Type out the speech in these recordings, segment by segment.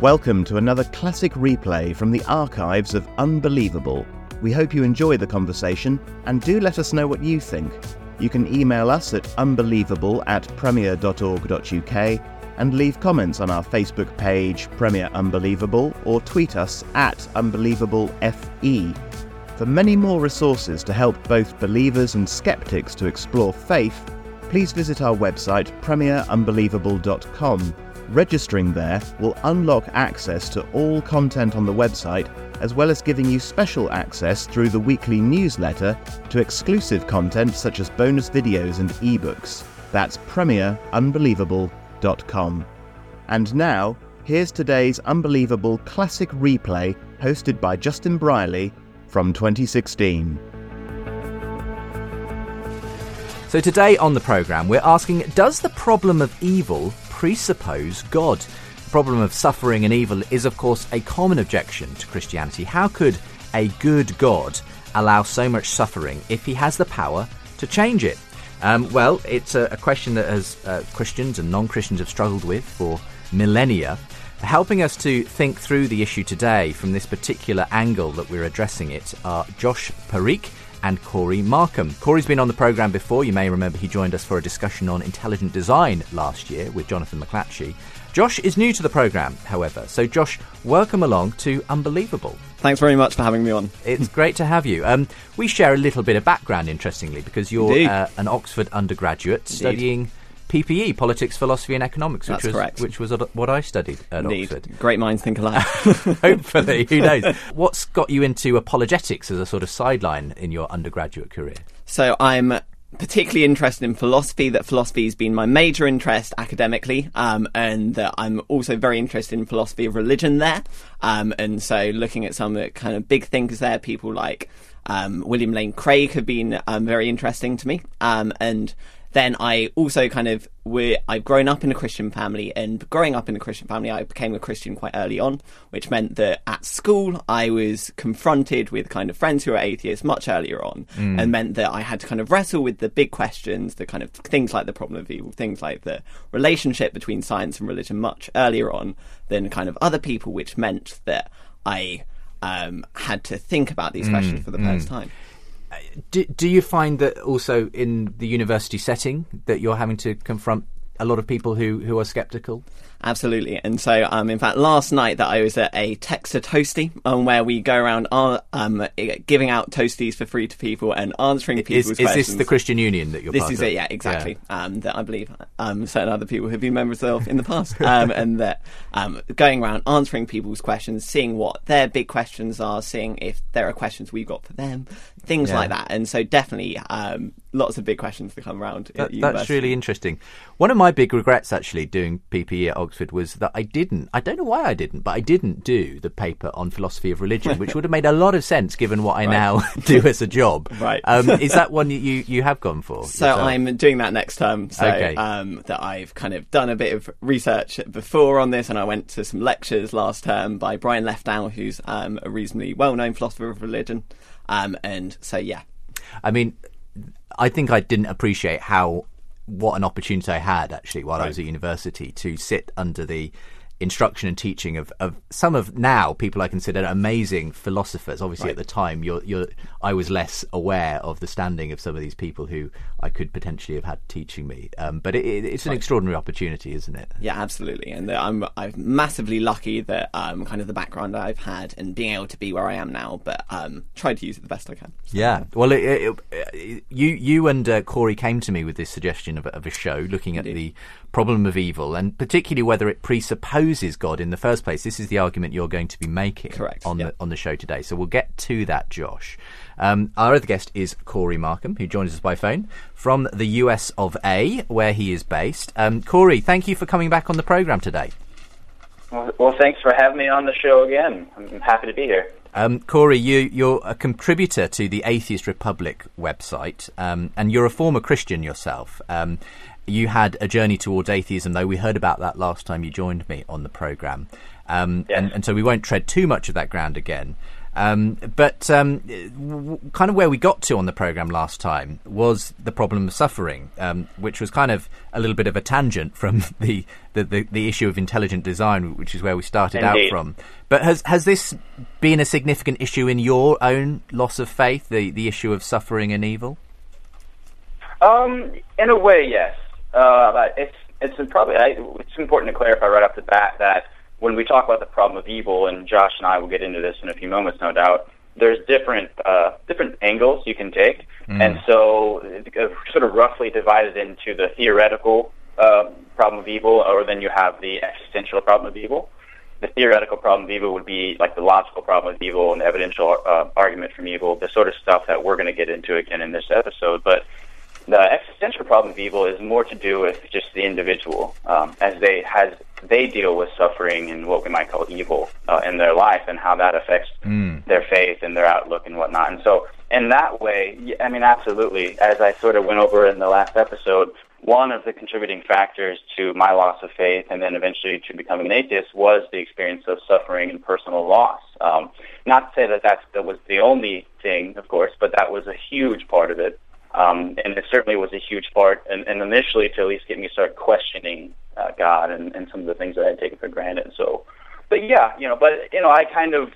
Welcome to another classic replay from the archives of Unbelievable. We hope you enjoy the conversation and do let us know what you think. You can email us at unbelievable at premier.org.uk and leave comments on our Facebook page, Premier Unbelievable, or tweet us at UnbelievableFE. For many more resources to help both believers and skeptics to explore faith, please visit our website premierunbelievable.com Registering there will unlock access to all content on the website, as well as giving you special access through the weekly newsletter to exclusive content such as bonus videos and ebooks. That's premierunbelievable.com. And now, here's today's unbelievable classic replay hosted by Justin Brierley from 2016. So, today on the programme, we're asking Does the problem of evil presuppose God. The problem of suffering and evil is, of course, a common objection to Christianity. How could a good God allow so much suffering if he has the power to change it? Um, well, it's a, a, question that has uh, Christians and non Christians have struggled with for millennia. Helping us to think through the issue today from this particular angle that we're addressing it are Josh Parikh and Cory Markum. Cory's been on the programme before. You may remember he joined us for a discussion on intelligent design last year with Jonathan McLatchie. Josh is new to the programme, however. So, Josh, welcome along to Unbelievable. Thanks very much for having me on. It's great to have you. Um, we share a little bit of background, interestingly, because you're uh, an Oxford undergraduate Indeed. studying PPE, Politics, Philosophy and Economics, which That's was correct. which was what I studied at Indeed. Oxford. Great minds think alike. Hopefully, who knows? What's got you into apologetics as a sort of sideline in your undergraduate career? So I'm particularly interested in philosophy. That philosophy has been my major interest academically, um, and that I'm also very interested in philosophy of religion there. Um, and so looking at some of the kind of big thinkers there, people like um, William Lane Craig have been um, very interesting to me. Um, and then I also kind of we I've grown up in a Christian family, and growing up in a Christian family, I became a Christian quite early on, which meant that at school I was confronted with kind of friends who were atheists much earlier on, mm. and meant that I had to kind of wrestle with the big questions, the kind of things like the problem of evil, things like the relationship between science and religion much earlier on than kind of other people, which meant that I um, had to think about these mm. questions for the first mm. time do, do you find that also in the university setting that you're having to confront a lot of people who, who are skeptical? Absolutely. And so, um, in fact, last night that I was at a Text a Toastie, um, where we go around uh, um, giving out toasties for free to people and answering people's is, questions. Is this the Christian Union that you're this is of? it, yeah, exactly. Yeah. Um, that I believe um, certain other people have been members of in the past. um, and that um, going around answering people's questions, seeing what their big questions are, seeing if there are questions we've got for them, things yeah. like that. And so, definitely, um, lots of big questions to come around. That, that's really interesting. One of my big regrets, actually, doing PPE at Oxford was that I didn't. I don't know why I didn't, but I didn't do the paper on philosophy of religion, which would have made a lot of sense given what I right. now do as a job. right. Um, is that one you you have gone for? So yourself? I'm doing that next term. So okay. um, that I've kind of done a bit of research before on this, and I went to some lectures last term by Brian Leftow, who's um, a reasonably well-known philosopher of religion. Um, and so yeah. I mean, I think I didn't appreciate how what an opportunity I had actually while right. I was at university to sit under the instruction and teaching of, of some of now people I consider amazing philosophers. Obviously, right. at the time, you're, you're, I was less aware of the standing of some of these people who I could potentially have had teaching me. Um, but it, it, it's an right. extraordinary opportunity, isn't it? Yeah, absolutely. And I'm I'm massively lucky that um, kind of the background I've had and being able to be where I am now. But um, try to use it the best I can. So, yeah. Well, it, you you and uh, Cory came to me with this suggestion of, of a show looking at Indeed. the problem of evil, and particularly whether it presupposes God in the first place. This is the argument you're going to be making Correct. on yep. the on the show today. So we'll get to that, Josh. Um, our other guest is Cory Markum, who joins us by phone from the US of A, where he is based. Um, Cory, thank you for coming back on the program today. Well, well, thanks for having me on the show again. I'm happy to be here. Um, Cory, you, are a contributor to the Atheist Republic website, um, and you're a former Christian yourself. Um, you had a journey towards atheism, though. We heard about that last time you joined me on the program, um, yes. and, and, so we won't tread too much of that ground again. Um, but um, w- kind of where we got to on the program last time was the problem of suffering, um, which was kind of a little bit of a tangent from the, the, the, the issue of intelligent design, which is where we started Indeed. out from. But has has this been a significant issue in your own loss of faith, the, the issue of suffering and evil? Um, in a way, yes. Uh, it's it's probably it's important to clarify right off the bat that when we talk about the problem of evil, and Josh and I will get into this in a few moments, no doubt. There's different uh, different angles you can take, mm. and so uh, sort of roughly divided into the theoretical uh, problem of evil, or then you have the existential problem of evil. The theoretical problem of evil would be like the logical problem of evil and the evidential uh, argument from evil, the sort of stuff that we're going to get into again in this episode. But the existential problem of evil is more to do with just the individual um, as they has they deal with suffering and what we might call evil uh, in their life and how that affects mm. their faith and their outlook and whatnot. And so, in that way, I mean, absolutely. As I sort of went over in the last episode, one of the contributing factors to my loss of faith and then eventually to becoming an atheist was the experience of suffering and personal loss. Um, not to say that that's, that was the only thing, of course, but that was a huge part of it. Um, and it certainly was a huge part, and, and initially to at least get me start questioning uh, God and, and some of the things that I had taken for granted. So, but yeah, you know, but you know, I kind of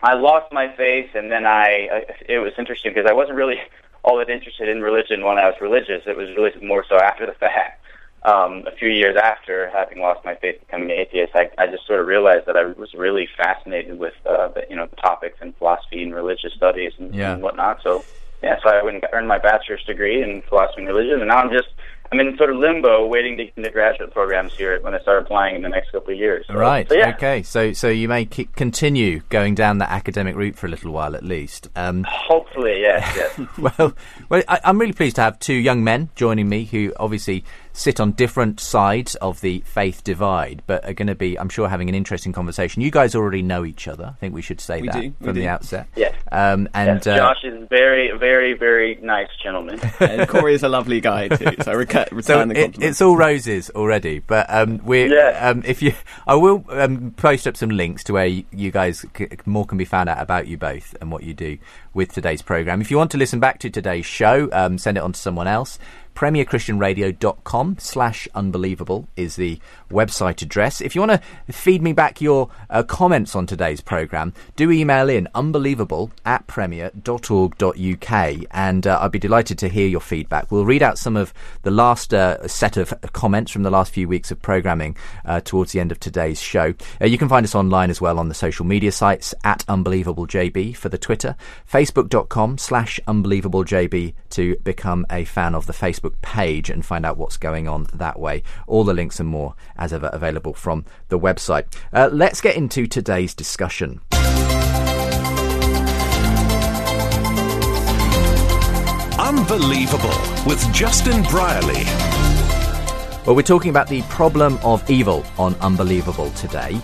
I lost my faith, and then I, I it was interesting because I wasn't really all that interested in religion when I was religious. It was really more so after the fact. Um, a few years after having lost my faith, becoming an atheist, I, I just sort of realized that I was really fascinated with uh, the, you know the topics and philosophy and religious studies and, yeah. and whatnot. So yeah, so I went and earned my bachelor's degree in philosophy and religion, and now I'm just I'm in sort of limbo, waiting to get into graduate programs here when I start applying in the next couple of years. So, right. So, yeah. Okay. So so you may k- continue going down that academic route for a little while at least. Um, Hopefully, yes. yes. well, well, I, I'm really pleased to have two young men joining me who obviously sit on different sides of the faith divide, but are going to be, I'm sure, having an interesting conversation. You guys already know each other. I think we should say we that do, from the outset. Yes. Um, and yes, Josh uh, is very, very, very nice gentleman. and Corey is a lovely guy too. So return so the compliment. It, it's all roses already, but um, we yeah. um, if you, I will um, post up some links to where you, you guys c- more can be found out about you both and what you do with today's program. If you want to listen back to today's show, um, send it on to someone else premierchristianradio.com slash unbelievable is the website address. If you want to feed me back your uh, comments on today's programme, do email in unbelievable at premier.org.uk and uh, I'd be delighted to hear your feedback. We'll read out some of the last uh, set of comments from the last few weeks of programming uh, towards the end of today's show. Uh, you can find us online as well on the social media sites at unbelievablejb for the Twitter, facebook.com slash unbelievablejb to become a fan of the Facebook Facebook page and find out what's going on that way. All the links and more as ever available from the website. Uh, let's get into today's discussion. Unbelievable with Justin Brierley. Well, we're talking about the problem of evil on Unbelievable today.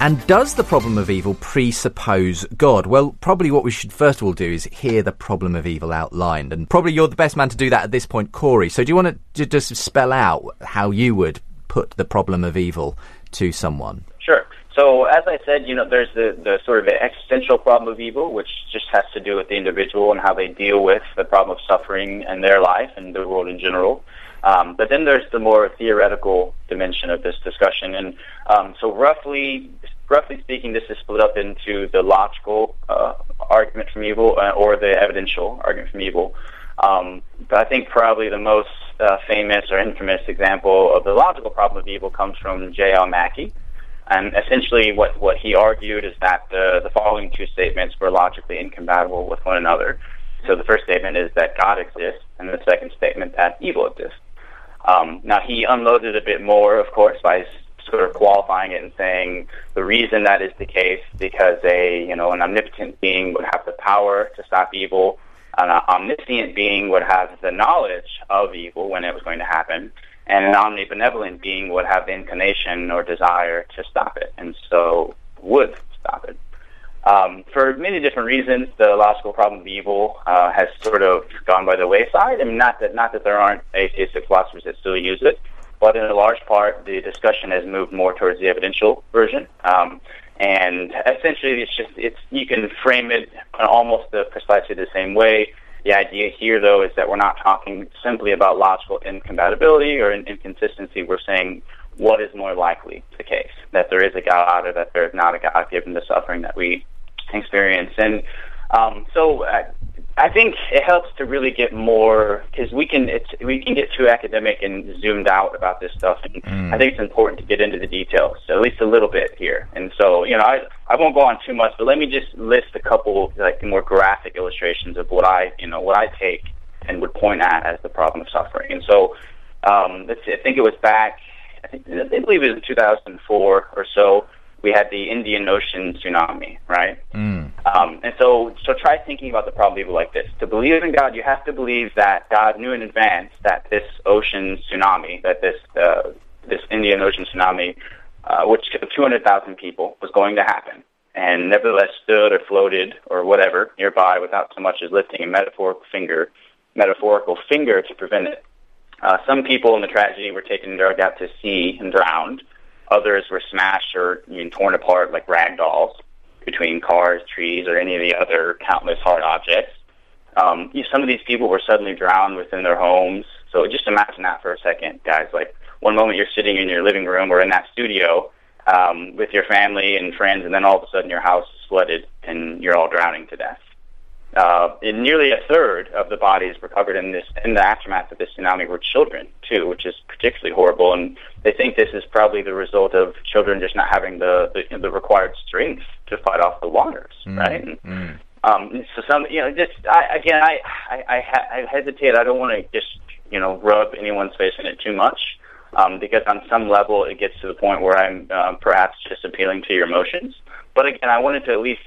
And does the problem of evil presuppose God? Well, probably what we should first of all do is hear the problem of evil outlined. And probably you're the best man to do that at this point, Cory. So do you want to just spell out how you would put the problem of evil to someone? Sure. So as I said, you know, there's the, the sort of existential problem of evil, which just has to do with the individual and how they deal with the problem of suffering in their life and the world in general. Um, but then there's the more theoretical dimension of this discussion, and um, so roughly, roughly speaking, this is split up into the logical uh, argument from evil uh, or the evidential argument from evil. Um, but I think probably the most uh, famous or infamous example of the logical problem of evil comes from J.L. Mackie. And essentially, what, what he argued is that the, the following two statements were logically incompatible with one another. So the first statement is that God exists, and the second statement that evil exists. Um, now he unloaded a bit more, of course, by sort of qualifying it and saying the reason that is the case because a you know an omnipotent being would have the power to stop evil, an omniscient being would have the knowledge of evil when it was going to happen, and an omnibenevolent being would have the inclination or desire to stop it, and so would stop it. Um, for many different reasons, the logical problem of evil uh, has sort of gone by the wayside. I mean, not that not that there aren't atheistic philosophers that still use it, but in a large part, the discussion has moved more towards the evidential version. Um, and essentially, it's just it's you can frame it almost the, precisely the same way. The idea here, though, is that we're not talking simply about logical incompatibility or inconsistency. We're saying what is more likely the case that there is a God or that there is not a God, given the suffering that we experience. And um, so I, I think it helps to really get more because we can it's, we can get too academic and zoomed out about this stuff. And mm. I think it's important to get into the details, at least a little bit here. And so you know, I I won't go on too much, but let me just list a couple like more graphic illustrations of what I you know what I take and would point at as the problem of suffering. And so um, let's see, I think it was back. I think I believe it was 2004 or so we had the Indian Ocean tsunami, right? Mm. Um, and so, so try thinking about the problem like this. To believe in God, you have to believe that God knew in advance that this ocean tsunami, that this uh, this Indian Ocean tsunami, uh, which killed 200,000 people, was going to happen, and nevertheless stood or floated or whatever nearby without so much as lifting a metaphorical finger, metaphorical finger to prevent it. Uh, some people in the tragedy were taken and dragged out to sea and drowned. Others were smashed or you know, torn apart like rag dolls between cars, trees, or any of the other countless hard objects. Um, you know, some of these people were suddenly drowned within their homes. So just imagine that for a second, guys. Like one moment you're sitting in your living room or in that studio um, with your family and friends, and then all of a sudden your house is flooded and you're all drowning to death. Uh, and nearly a third of the bodies recovered in this in the aftermath of this tsunami were children too, which is particularly horrible. And they think this is probably the result of children just not having the the, the required strength to fight off the waters, mm, right? And, mm. um, so some, you know, just I, again, I I, I, ha- I hesitate. I don't want to just you know rub anyone's face in it too much. Um, because on some level it gets to the point where I'm uh, perhaps just appealing to your emotions. But again, I wanted to at least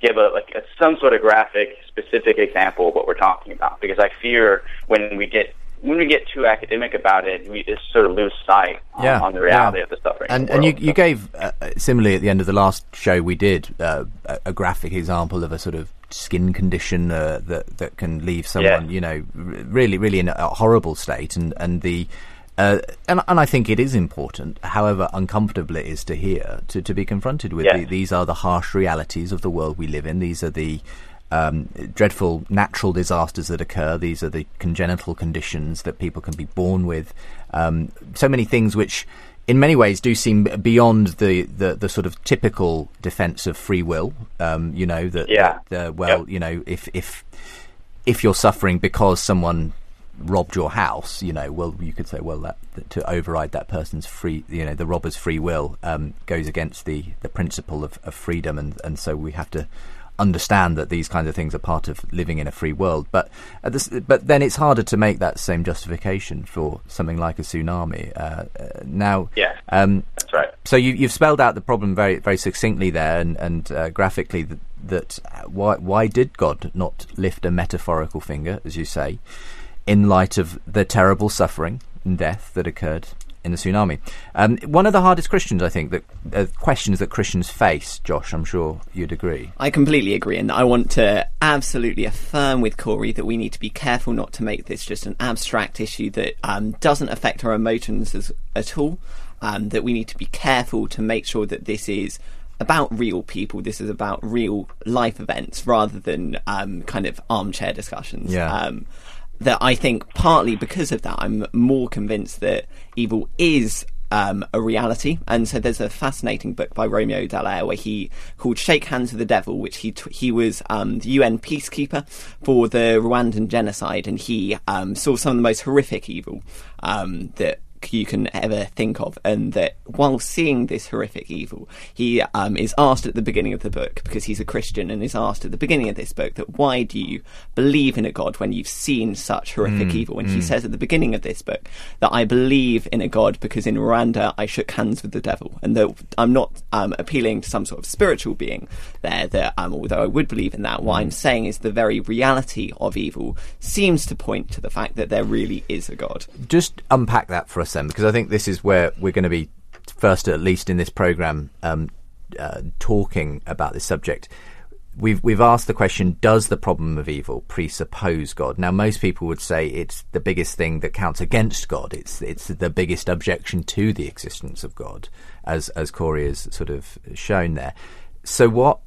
give a like a, some sort of graphic, specific example of what we're talking about. Because I fear when we get when we get too academic about it, we just sort of lose sight yeah, on, on, the reality yeah. of the suffering. And, and you, you gave uh, similarly at the end of the last show we did uh, a graphic example of a sort of skin condition uh, that that can leave someone, yeah. you know, really really in a horrible state, and and the uh, and, and I think it is important, however uncomfortable it is to hear, to, to be confronted with. The, these are the harsh realities of the world we live in. These are the um, dreadful natural disasters that occur. These are the congenital conditions that people can be born with. Um, so many things which, in many ways, do seem beyond the, the, the sort of typical defence of free will. Um, you know that, yeah. that uh, well, yep. you know, if if if you're suffering because someone robbed your house, you know, well, you could say, well, that, that to override that person's free, you know, the robber's free will um, goes against the, the principle of, of freedom, and, and so we have to understand that these kinds of things are part of living in a free world. But this, but then it's harder to make that same justification for something like a tsunami. Uh, uh, now, yeah, um, that's right. So you, have spelled out the problem very very succinctly there and, and uh, graphically. That, that why why did God not lift a metaphorical finger, as you say? In light of the terrible suffering and death that occurred in the tsunami. Um, one of the hardest Christians, I think, that uh, questions that Christians face, Josh, I'm sure you'd agree. I completely agree, and I want to absolutely affirm with Cory that we need to be careful not to make this just an abstract issue that um, doesn't affect our emotions as, at all. Um, that we need to be careful to make sure that this is about real people. This is about real life events rather than um, kind of armchair discussions. Yeah. That I think partly because of that, I'm more convinced that evil is um, a reality. And so there's a fascinating book by Romeo Dallaire where he called Shake Hands with the Devil, which he t- he was um, the UN peacekeeper for the Rwandan genocide, and he um, saw some of the most horrific evil um, you can ever think of, and that while seeing this horrific evil, he um, is asked at the beginning of the book, because he's a Christian, and is asked at the beginning of this book that why do you believe in a God when you've seen such horrific Mm, evil? And he says at the beginning of this book that I believe in a God because in Rwanda I shook hands with the devil, and that I'm not um, appealing to some sort of spiritual being there. That um, although I would believe in that, what I'm saying is the very reality of evil seems to point to the fact that there really is a God. just unpack that for us because I think this is where we're going to be first, at least in this program, um, uh, talking about this subject. We've we've asked the question: Does the problem of evil presuppose God? Now, most people would say it's the biggest thing that counts against God. It's it's the biggest objection to the existence of God, as as Cory has sort of shown there. So, what?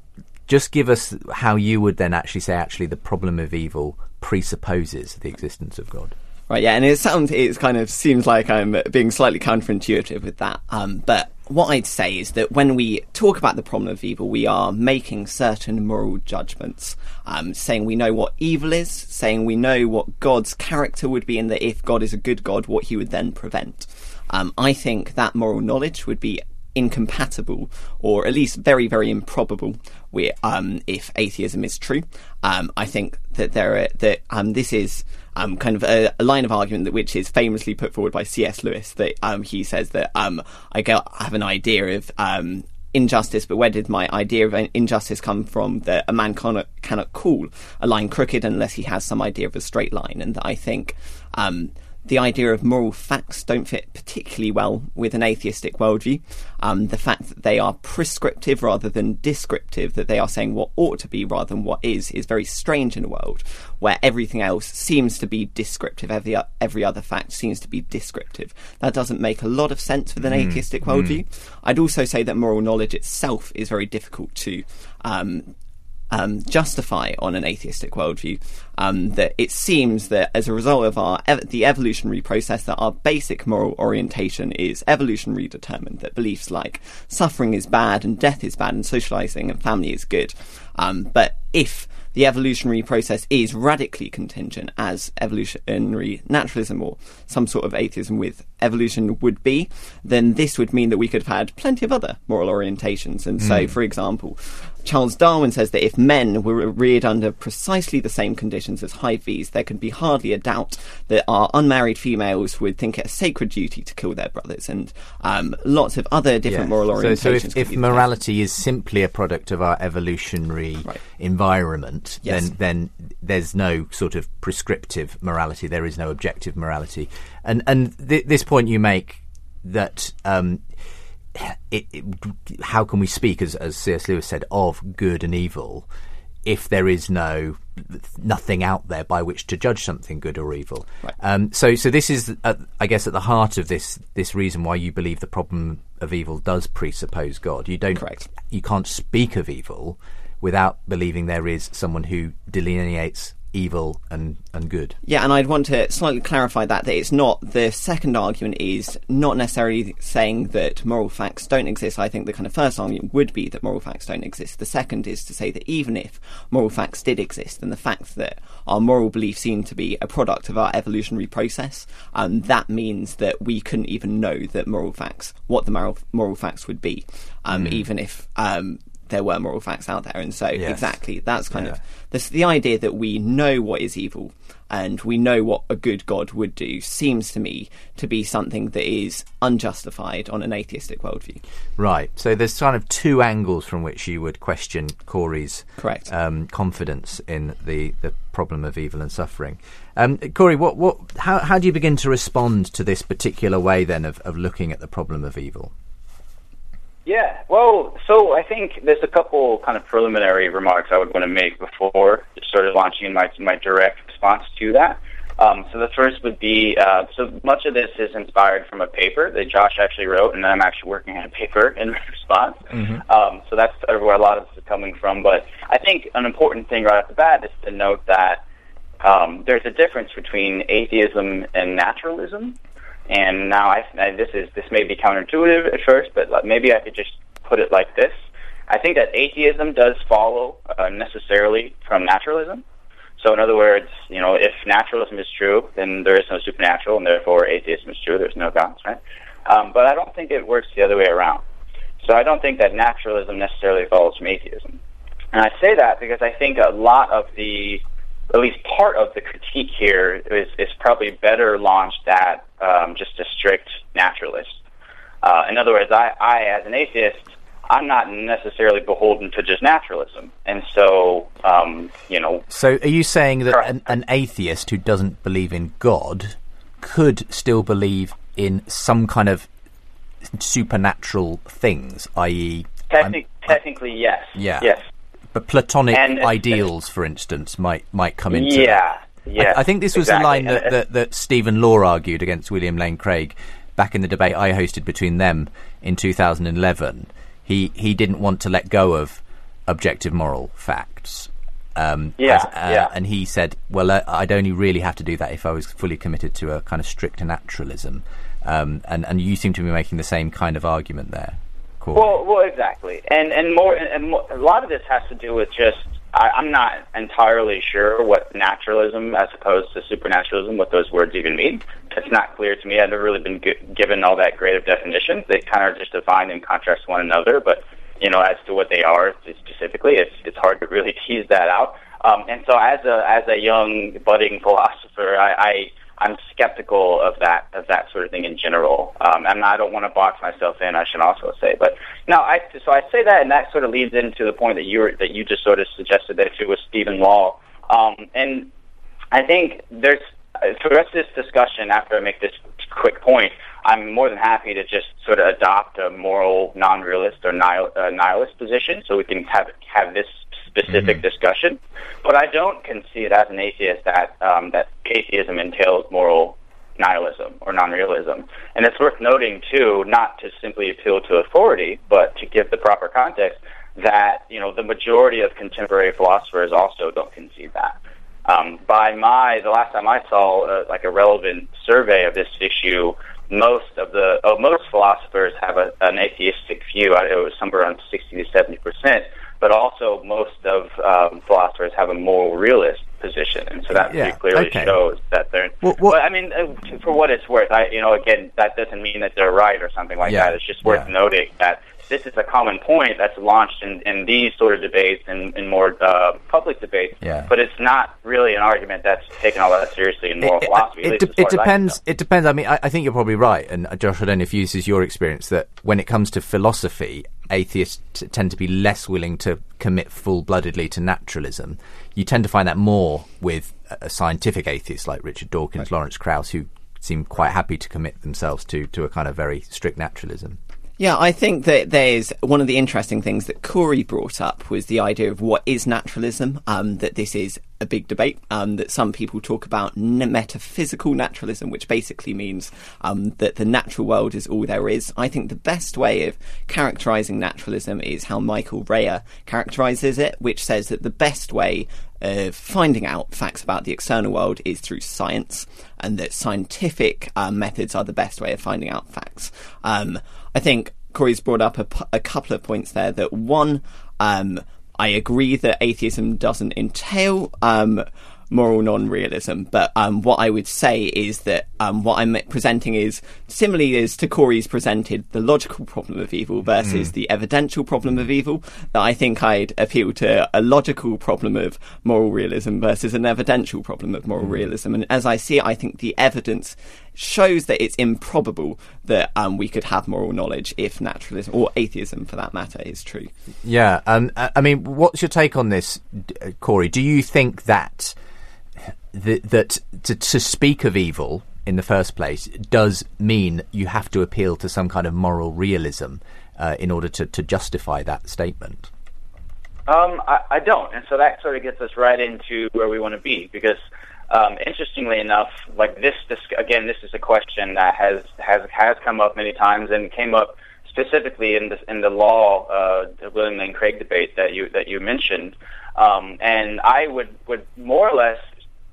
Just give us how you would then actually say actually the problem of evil presupposes the existence of God. Right, yeah, and it sounds, it kind of seems like I'm being slightly counterintuitive with that. Um, but what I'd say is that when we talk about the problem of evil, we are making certain moral judgments, um, saying we know what evil is, saying we know what God's character would be, and that if God is a good God, what he would then prevent. Um, I think that moral knowledge would be incompatible, or at least very, very improbable, with, um, if atheism is true. Um, I think that there are, that um, this is um, kind of a, a line of argument that which is famously put forward by C.S. Lewis. That um, he says that um, I go, I have an idea of um, injustice, but where did my idea of injustice come from? That a man cannot cannot call a line crooked unless he has some idea of a straight line, and that I think. Um, the idea of moral facts don't fit particularly well with an atheistic worldview. Um, the fact that they are prescriptive rather than descriptive, that they are saying what ought to be rather than what is, is very strange in a world where everything else seems to be descriptive. Every every other fact seems to be descriptive. That doesn't make a lot of sense with an atheistic worldview. I'd also say that moral knowledge itself is very difficult to um, um, justify on an atheistic worldview. Um, that it seems that as a result of our ev- the evolutionary process, that our basic moral orientation is evolutionary determined. That beliefs like suffering is bad and death is bad and socializing and family is good. Um, but if the evolutionary process is radically contingent, as evolutionary naturalism or some sort of atheism with evolution would be, then this would mean that we could have had plenty of other moral orientations. And so, for example, Charles Darwin says that if men were reared under precisely the same conditions as bees, there could be hardly a doubt that our unmarried females would think it a sacred duty to kill their brothers, and um, lots of other different moral So, orientations. so if, if case. morality is simply a product of our evolutionary Right. environment, Yes. then then there's no sort of prescriptive morality. There is no objective morality. And and th- this point you make that um, it, it, how can we speak, as, as C.S. Lewis said, of good and evil if there is no nothing out there by which to judge something good or evil? Right. Um, so, so this is, uh, I guess, at the heart of this this reason why you believe the problem of evil does presuppose God. You don't, Correct. you can't speak of evil without believing there is someone who delineates evil and, and good. Yeah, and I'd want to slightly clarify that that it's not the second argument is not necessarily saying that moral facts don't exist. I think the kind of first argument would be that moral facts don't exist. The second is to say that even if moral facts did exist, then the fact that our moral beliefs seem to be a product of our evolutionary process, um, that means that we couldn't even know that moral facts, what the moral moral facts would be, um, even if um, there were moral facts out there. And so, Yes. exactly, that's kind Yeah. of this, the idea that we know what is evil and we know what a good God would do seems to me to be something that is unjustified on an atheistic worldview. Right. So there's kind of two angles from which you would question Cory's Correct. um, confidence in the, the problem of evil and suffering. Um, Cory, what, what, how, how do you begin to respond to this particular way then of, of looking at the problem of evil? Yeah, well, so I think there's a couple kind of preliminary remarks I would want to make before sort of launching my my direct response to that. Um, so the first would be uh, so much of this is inspired from a paper that Josh actually wrote, and I'm actually working on a paper in response. Um, so that's where a lot of this is coming from. But I think an important thing right off the bat is to note that um, there's a difference between atheism and naturalism. And now I, this is this may be counterintuitive at first, but maybe I could just put it like this: I think that atheism does follow uh, necessarily from naturalism. So, in other words, you know, if naturalism is true, then there is no supernatural, and therefore atheism is true. There's no gods, right? Um, but I don't think it works the other way around. So, I don't think that naturalism necessarily follows from atheism. And I say that because I think a lot of the, at least part of the critique here is, is probably better launched at um, just a strict naturalist. Uh, in other words, I, I, as an atheist, I'm not necessarily beholden to just naturalism, and so um, you know. So, are you saying that an, an, atheist who doesn't believe in God could still believe in some kind of supernatural things, i.e., Technic- technically, yes. Yeah. Yes. But Platonic and, ideals, for instance, might might come into yeah. Yeah, I, I, think this was exactly. the line that, that, that Stephen Law argued against William Lane Craig back in the debate I hosted between them in 2011 he he didn't want to let go of objective moral facts. Um, yeah, as, uh, yeah. And he said, "Well, uh, I'd only really have to do that if I was fully committed to a kind of strict naturalism." Um, and and you seem to be making the same kind of argument there. Cool. Well, well, exactly, and and more, and more, a lot of this has to do with just I, I'm not entirely sure what naturalism, as opposed to supernaturalism, what those words even mean. It's not clear to me. I've never really been g- given all that great of definitions. They kind of just define in contrast to one another, but you know, as to what they are specifically, it's it's hard to really tease that out. Um, and so, as a as a young budding philosopher, I, I I'm skeptical of that of that sort of thing in general. Um, and I don't want to box myself in. I should also say, but now I so I say that, and that sort of leads into the point that you were, that you just sort of suggested that it was Stephen Law. Um, and I think there's for the rest of this discussion. After I make this quick point, I'm more than happy to just sort of adopt a moral non-realist or nihil, uh, nihilist position, so we can have have this specific mm-hmm. discussion. But I don't concede as an atheist that um, that atheism entails moral nihilism or non-realism. And it's worth noting too, not to simply appeal to authority, but to give the proper context that you know the majority of contemporary philosophers also don't concede that. Um, by my the last time I saw uh, like a relevant survey of this issue, most of the oh, most philosophers have a, an atheistic view. It was somewhere around sixty to seventy percent but also most of um, philosophers have a moral realist position, and so that yeah, clearly okay. shows that they're. Well, well, I mean, uh, for what it's worth, I you know again that doesn't mean that they're right or something like yeah, that. It's just worth yeah. noting that this is a common point that's launched in, in these sort of debates and in more uh, public debates. Yeah. But it's not really an argument that's taken all that seriously in moral it, philosophy. It, it, it depends. It depends. I mean, I, I, think you're probably right. And uh, Josh, I don't know if you, this is your experience that when it comes to philosophy, atheists tend to be less willing to commit full-bloodedly to naturalism. You tend to find that more with a scientific atheists like Richard Dawkins, right. Lawrence Krauss, who seem quite happy to commit themselves to, to a kind of very strict naturalism. Yeah, I think that there's one of the interesting things that Cory brought up was the idea of what is naturalism. Um, that this is a big debate. Um, that some people talk about metaphysical naturalism, which basically means um, that the natural world is all there is. I think the best way of characterizing naturalism is how Michael Rea characterizes it, which says that the best way of finding out facts about the external world is through science, and that scientific um, methods are the best way of finding out facts. Um, I think Cory's brought up a, a couple of points there. That one, um, I agree that atheism doesn't entail um, moral non-realism. But um, what I would say is that um, what I'm presenting is similarly as to Cory's presented the logical problem of evil versus mm. the evidential problem of evil. That I think I'd appeal to a logical problem of moral realism versus an evidential problem of moral mm. realism. And as I see it, I think the evidence shows that it's improbable that um, we could have moral knowledge if naturalism or atheism, for that matter, is true. Yeah, um, I mean, what's your take on this, Cory? Do you think that that, that to, to speak of evil in the first place does mean you have to appeal to some kind of moral realism uh, in order to, to justify that statement? Um, I, I, don't, and so that sort of gets us right into where we want to be. Because, um, interestingly enough, like this, this again, this is a question that has has has come up many times and came up specifically in the in the law uh, the William Lane Craig debate that you that you mentioned. Um, and I would would more or less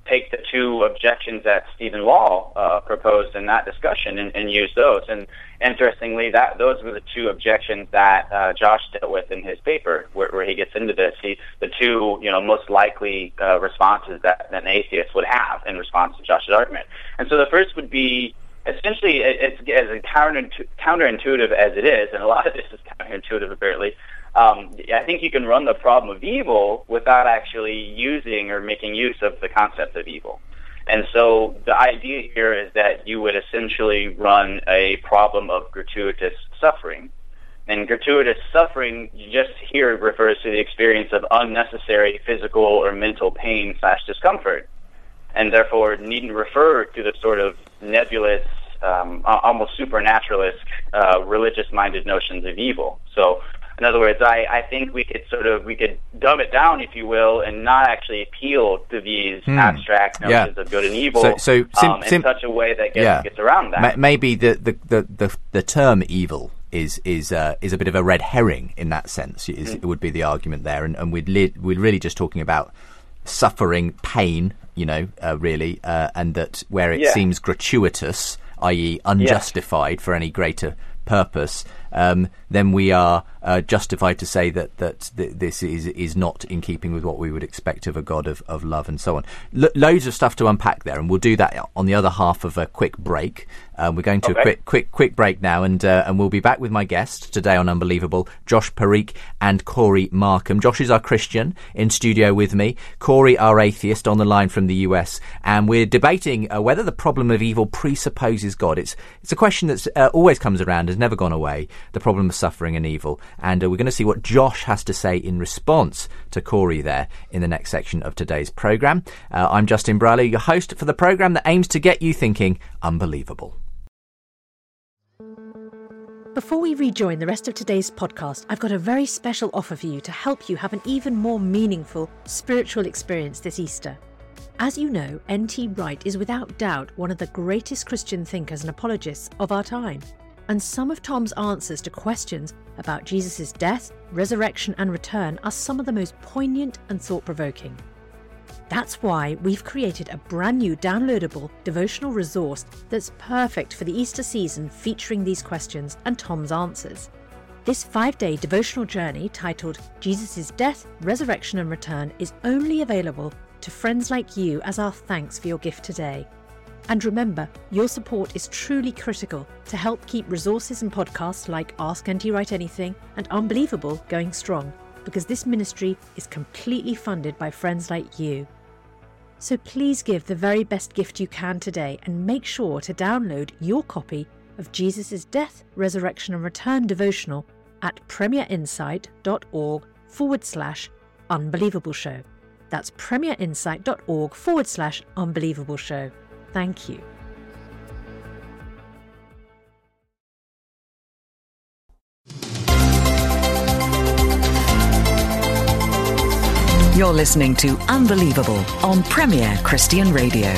take the two objections that Stephen Law uh, proposed in that discussion and, and, use those. And interestingly, that those were the two objections that uh, Josh dealt with in his paper, where, where, he gets into this. He, the two, you know, most likely uh, responses that, that an atheist would have in response to Josh's argument. And so the first would be essentially it's as counterintuitive as it is, and a lot of this is counterintuitive apparently. Um, I think you can run the problem of evil without actually using or making use of the concept of evil. And so the idea here is that you would essentially run a problem of gratuitous suffering. And gratuitous suffering just here refers to the experience of unnecessary physical or mental pain slash discomfort, and therefore needn't refer to the sort of nebulous, um, almost supernaturalist, uh, religious-minded notions of evil. So in other words, I, I think we could sort of we could dumb it down, if you will, and not actually appeal to these hmm. abstract notions yeah. of good and evil so, so sim, um, in sim, such a way that gets, yeah. gets around that. Maybe the, the, the, the, the term evil is is uh, is a bit of a red herring in that sense. Is, mm. It would be the argument there, and, and we'd li- we're really just talking about suffering, pain, you know, uh, really, uh, and that where it yeah. seems gratuitous, i.e., unjustified yeah. for any greater purpose, um, then we are uh, justified to say that that th- this is is not in keeping with what we would expect of a God of, of love and so on. Lo- loads of stuff to unpack there, and we'll do that on the other half of a quick break. Um, we're going to okay. a quick quick quick break now, and uh, and we'll be back with my guest today on Unbelievable, Josh Parikh and Cory Markum. Josh is our Christian in studio with me. Cory, our atheist, on the line from the US, and we're debating uh, whether the problem of evil presupposes God. It's it's a question that uh, always comes around, has never gone away. The problem of suffering and evil, and uh, we're going to see what Josh has to say in response to Cory there in the next section of today's program. Uh, I'm Justin Brierley, your host for the program that aims to get you thinking unbelievable. Before we rejoin the rest of today's podcast, I've got a very special offer for you to help you have an even more meaningful spiritual experience this Easter. As you know, N.T. Wright is without doubt one of the greatest Christian thinkers and apologists of our time. And some of Tom's answers to questions about Jesus' death, resurrection, and return are some of the most poignant and thought provoking. That's why we've created a brand new downloadable devotional resource that's perfect for the Easter season featuring these questions and Tom's answers. This five day devotional journey titled Jesus' Death, Resurrection and Return is only available to friends like you as our thanks for your gift today. And remember, your support is truly critical to help keep resources and podcasts like Ask NT Wright Anything and Unbelievable going strong, because this ministry is completely funded by friends like you. So please give the very best gift you can today and make sure to download your copy of Jesus' Death, Resurrection and Return devotional at premierinsight.org forward slash unbelievable show. That's premierinsight.org forward slash unbelievable show. Thank you. You're listening to Unbelievable on Premier Christian Radio.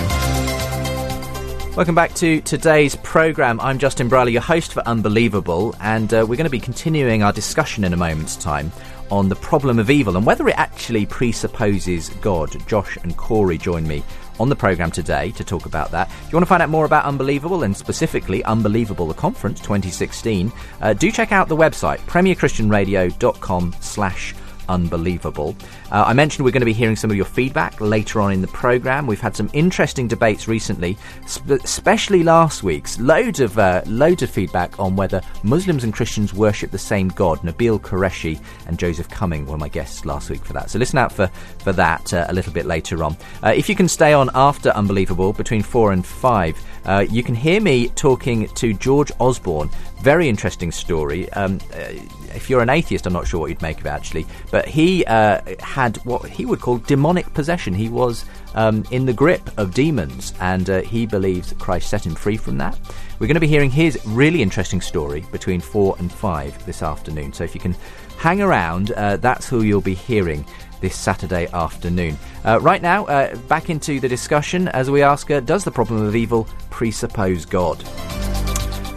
Welcome back to today's programme. I'm Justin Brierley, your host for Unbelievable, and uh, we're going to be continuing our discussion in a moment's time on the problem of evil and whether it actually presupposes God. Josh and Cory join me on the programme today to talk about that. If you want to find out more about Unbelievable and specifically Unbelievable the Conference 2016, uh, do check out the website premierchristianradio.com slash unbelievable. Uh, I mentioned we're going to be hearing some of your feedback later on in the programme. We've had some interesting debates recently, especially last week's. Loads of uh, loads of feedback on whether Muslims and Christians worship the same God. Nabeel Qureshi and Joseph Cumming were my guests last week for that. So listen out for for that uh, a little bit later on. Uh, if you can stay on after Unbelievable between four and five. Uh, you can hear me talking to George Osborne. Very interesting story. Um, uh, if you're an atheist, I'm not sure what you'd make of it actually, but he uh, had what he would call demonic possession. He was um, in the grip of demons, and uh, he believes Christ set him free from that. We're going to be hearing his really interesting story between four and five this afternoon. So if you can hang around, uh, that's who you'll be hearing this Saturday afternoon. Uh, right now, uh, back into the discussion as we ask Does the problem of evil presuppose God?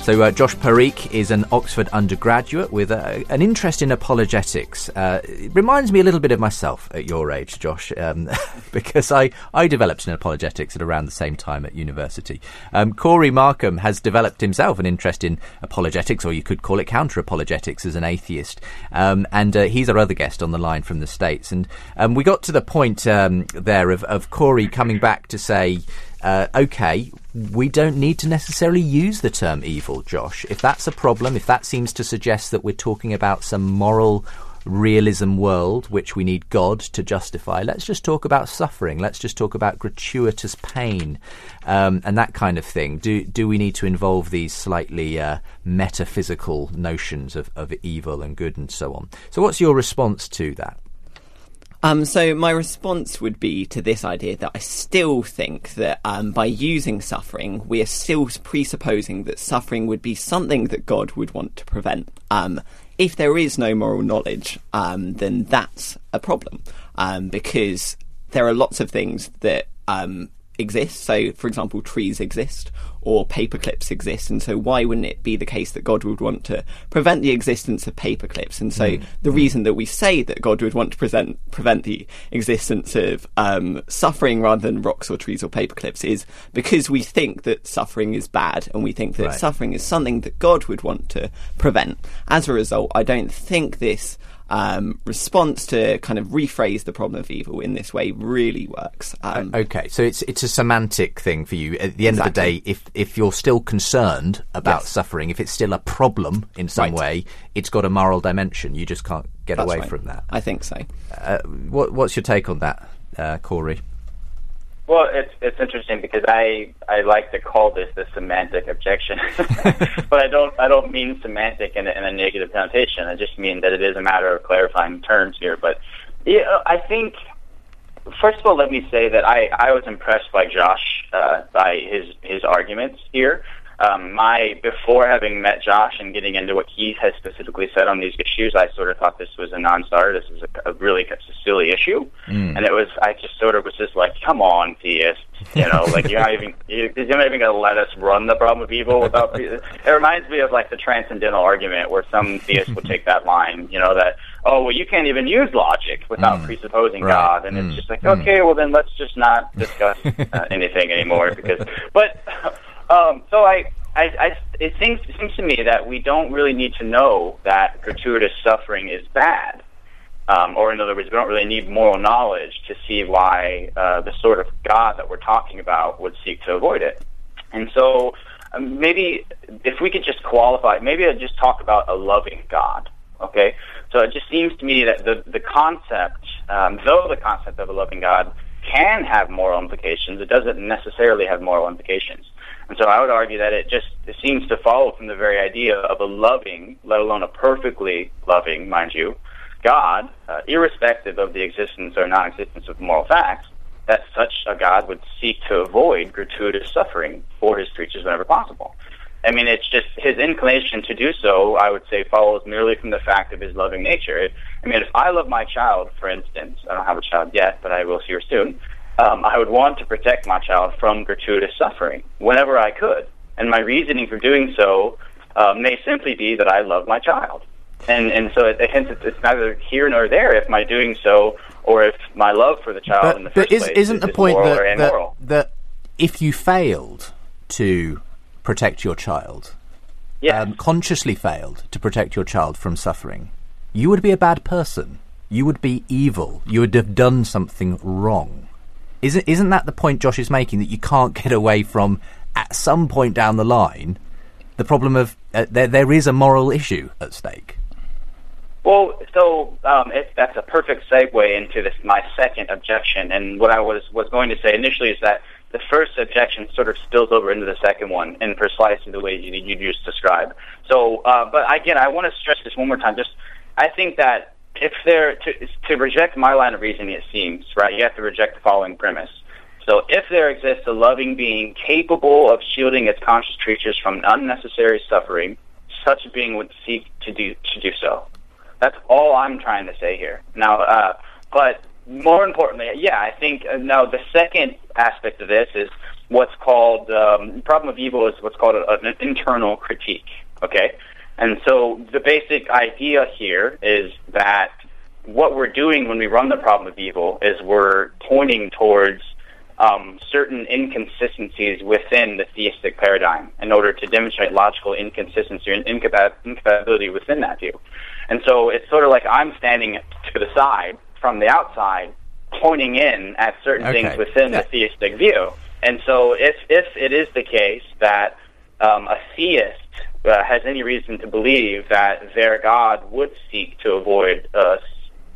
So, uh, Josh Parikh is an Oxford undergraduate with uh, an interest in apologetics. Uh, it reminds me a little bit of myself at your age, Josh, um, because I, I developed in apologetics at around the same time at university. Um, Cory Markum has developed himself an interest in apologetics, or you could call it counter apologetics, as an atheist. Um, and uh, he's our other guest on the line from the States. And um, we got to the point um, there of, of Cory coming back to say, uh, okay, we don't need to necessarily use the term evil, Josh. If that's a problem, if that seems to suggest that we're talking about some moral realism world which we need God to justify, let's just talk about suffering. Let's just talk about gratuitous pain um, and that kind of thing. Do do we need to involve these slightly uh, metaphysical notions of, of evil and good and so on? So, what's your response to that? Um, so my response would be to this idea that I still think that um, by using suffering, we are still presupposing that suffering would be something that God would want to prevent. Um, if there is no moral knowledge, um, then that's a problem um, because there are lots of things that um, exist. So, for example, trees exist or paper clips exist. And so, why wouldn't it be the case that God would want to prevent the existence of paper clips? And so, mm. the mm. reason that we say that God would want to present, prevent the existence of um, suffering rather than rocks or trees or paper clips is because we think that suffering is bad and we think that right. suffering is something that God would want to prevent. As a result, I don't think this um, response to kind of rephrase the problem of evil in this way really works. Um, okay, so it's it's a semantic thing for you. At the end exactly. of the day, if if you're still concerned about yes. suffering, if it's still a problem in some right. way, it's got a moral dimension. You just can't get That's away right. from that. I think so. Uh, what, what's your take on that, uh, Cory? Well, it's it's interesting because I I like to call this the semantic objection, but I don't I don't mean semantic in a, in a negative connotation. I just mean that it is a matter of clarifying terms here. But yeah, I think first of all, let me say that I I was impressed by Josh uh, by his his arguments here um, my before having met Josh and getting into what he has specifically said on these issues, I sort of thought this was a non-starter. This is a, a really a silly issue, mm. and it was. I just sort of was just like, "Come on, theist, you know, like you're not even you're not even going to let us run the problem of evil without." it reminds me of like the transcendental argument where some theists would take that line, you know, that oh well, you can't even use logic without mm. presupposing right. God, and mm. it's just like, mm. okay, well then let's just not discuss uh, anything anymore because, but. Um, so I, I, I, it seems it seems to me that we don't really need to know that gratuitous suffering is bad, um, or in other words, we don't really need moral knowledge to see why uh, the sort of God that we're talking about would seek to avoid it. And so, um, maybe if we could just qualify, maybe I'd just talk about a loving God. Okay, so it just seems to me that the the concept, um, though the concept of a loving God can have moral implications, it doesn't necessarily have moral implications. And so I would argue that it just it seems to follow from the very idea of a loving, let alone a perfectly loving, mind you, God, uh, irrespective of the existence or non-existence of moral facts, that such a God would seek to avoid gratuitous suffering for his creatures whenever possible. I mean, it's just his inclination to do so, I would say, follows merely from the fact of his loving nature. I mean, if I love my child, for instance, I don't have a child yet, but I will see her soon, um, I would want to protect my child from gratuitous suffering whenever I could. And my reasoning for doing so uh, may simply be that I love my child. And, and so, it, hence, it's, it's neither here nor there if my doing so or if my love for the child but, in the first is, place isn't is, the point that, that, that, if you failed to protect your child, yes. um, consciously failed to protect your child from suffering, you would be a bad person. You would be evil. You would have done something wrong. Isn't isn't that the point Josh is making that you can't get away from at some point down the line the problem of uh, there there is a moral issue at stake? Well, so um, it, that's a perfect segue into this my second objection, and what I was was going to say initially is that the first objection sort of spills over into the second one in precisely the way you, you just described. So, uh, but again, I want to stress this one more time. Just I think that if they're to, to reject my line of reasoning, it seems right. You have to reject the following premise. So, if there exists a loving being capable of shielding its conscious creatures from unnecessary suffering, such a being would seek to do to do so. That's all I'm trying to say here. Now, uh, but more importantly, yeah, I think uh, now the second aspect of this is what's called um, problem of evil is what's called a, an internal critique. Okay, and so the basic idea here is that what we're doing when we run the problem of evil is we're pointing towards um, certain inconsistencies within the theistic paradigm in order to demonstrate logical inconsistency and incompatibility within that view. And so it's sort of like I'm standing to the side from the outside, pointing in at certain Okay. things within Yeah. the theistic view. And so if, if it is the case that um, a theist uh, has any reason to believe that their God would seek to avoid uh,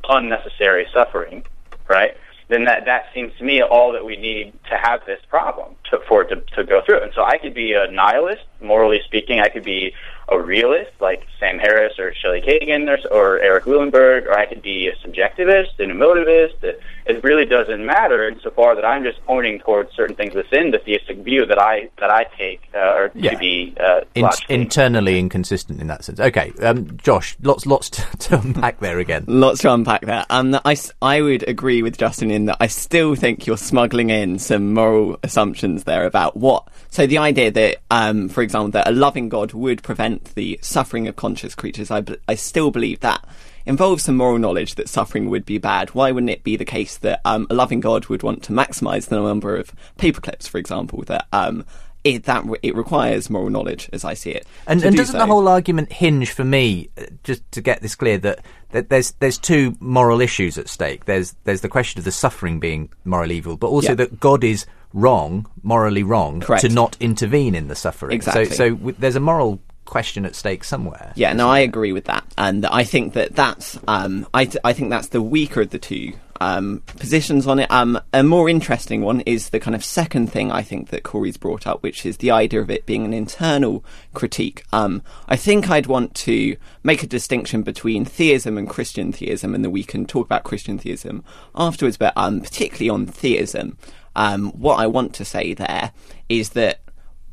unnecessary suffering, right? Then that that seems to me all that we need to have this problem to, for it to, to go through. And so I could be a nihilist, morally speaking. I could be a realist, like Sam Harris or Shelley Kagan or, or Erik Wielenberg, or I could be a subjectivist and a motivist. It, it really doesn't matter insofar that I'm just pointing towards certain things within the theistic view that I that I take uh, or Yeah. to be uh, In- internally inconsistent in that sense. Okay, um, Josh, lots, lots to, to unpack there again. Lots to unpack there. Um, I, s- I would agree with Justin in that I still think you're smuggling in some moral assumptions there about what. So the idea that, um, for example, that a loving God would prevent the suffering of conscious creatures, I, I still believe that involves some moral knowledge that suffering would be bad. Why wouldn't it be the case that um, a loving God would want to maximise the number of paperclips, for example, that um, it, that it requires moral knowledge, as I see it. And, and do doesn't so. the whole argument hinge for me, uh, just to get this clear, that, that there's there's two moral issues at stake. There's there's the question of the suffering being moral evil, but also Yeah. that God is wrong, morally wrong, Correct. to not intervene in the suffering. Exactly. So so w- there's a moral question at stake somewhere. Yeah, no, I agree with that, and I think that that's um, I th- I think that's the weaker of the two um, positions on it. Um, a more interesting one is the kind of second thing I think that Cory's brought up, which is the idea of it being an internal critique. Um, I think I'd want to make a distinction between theism and Christian theism, and that we can talk about Christian theism afterwards. But um, particularly on theism, um, what I want to say there is that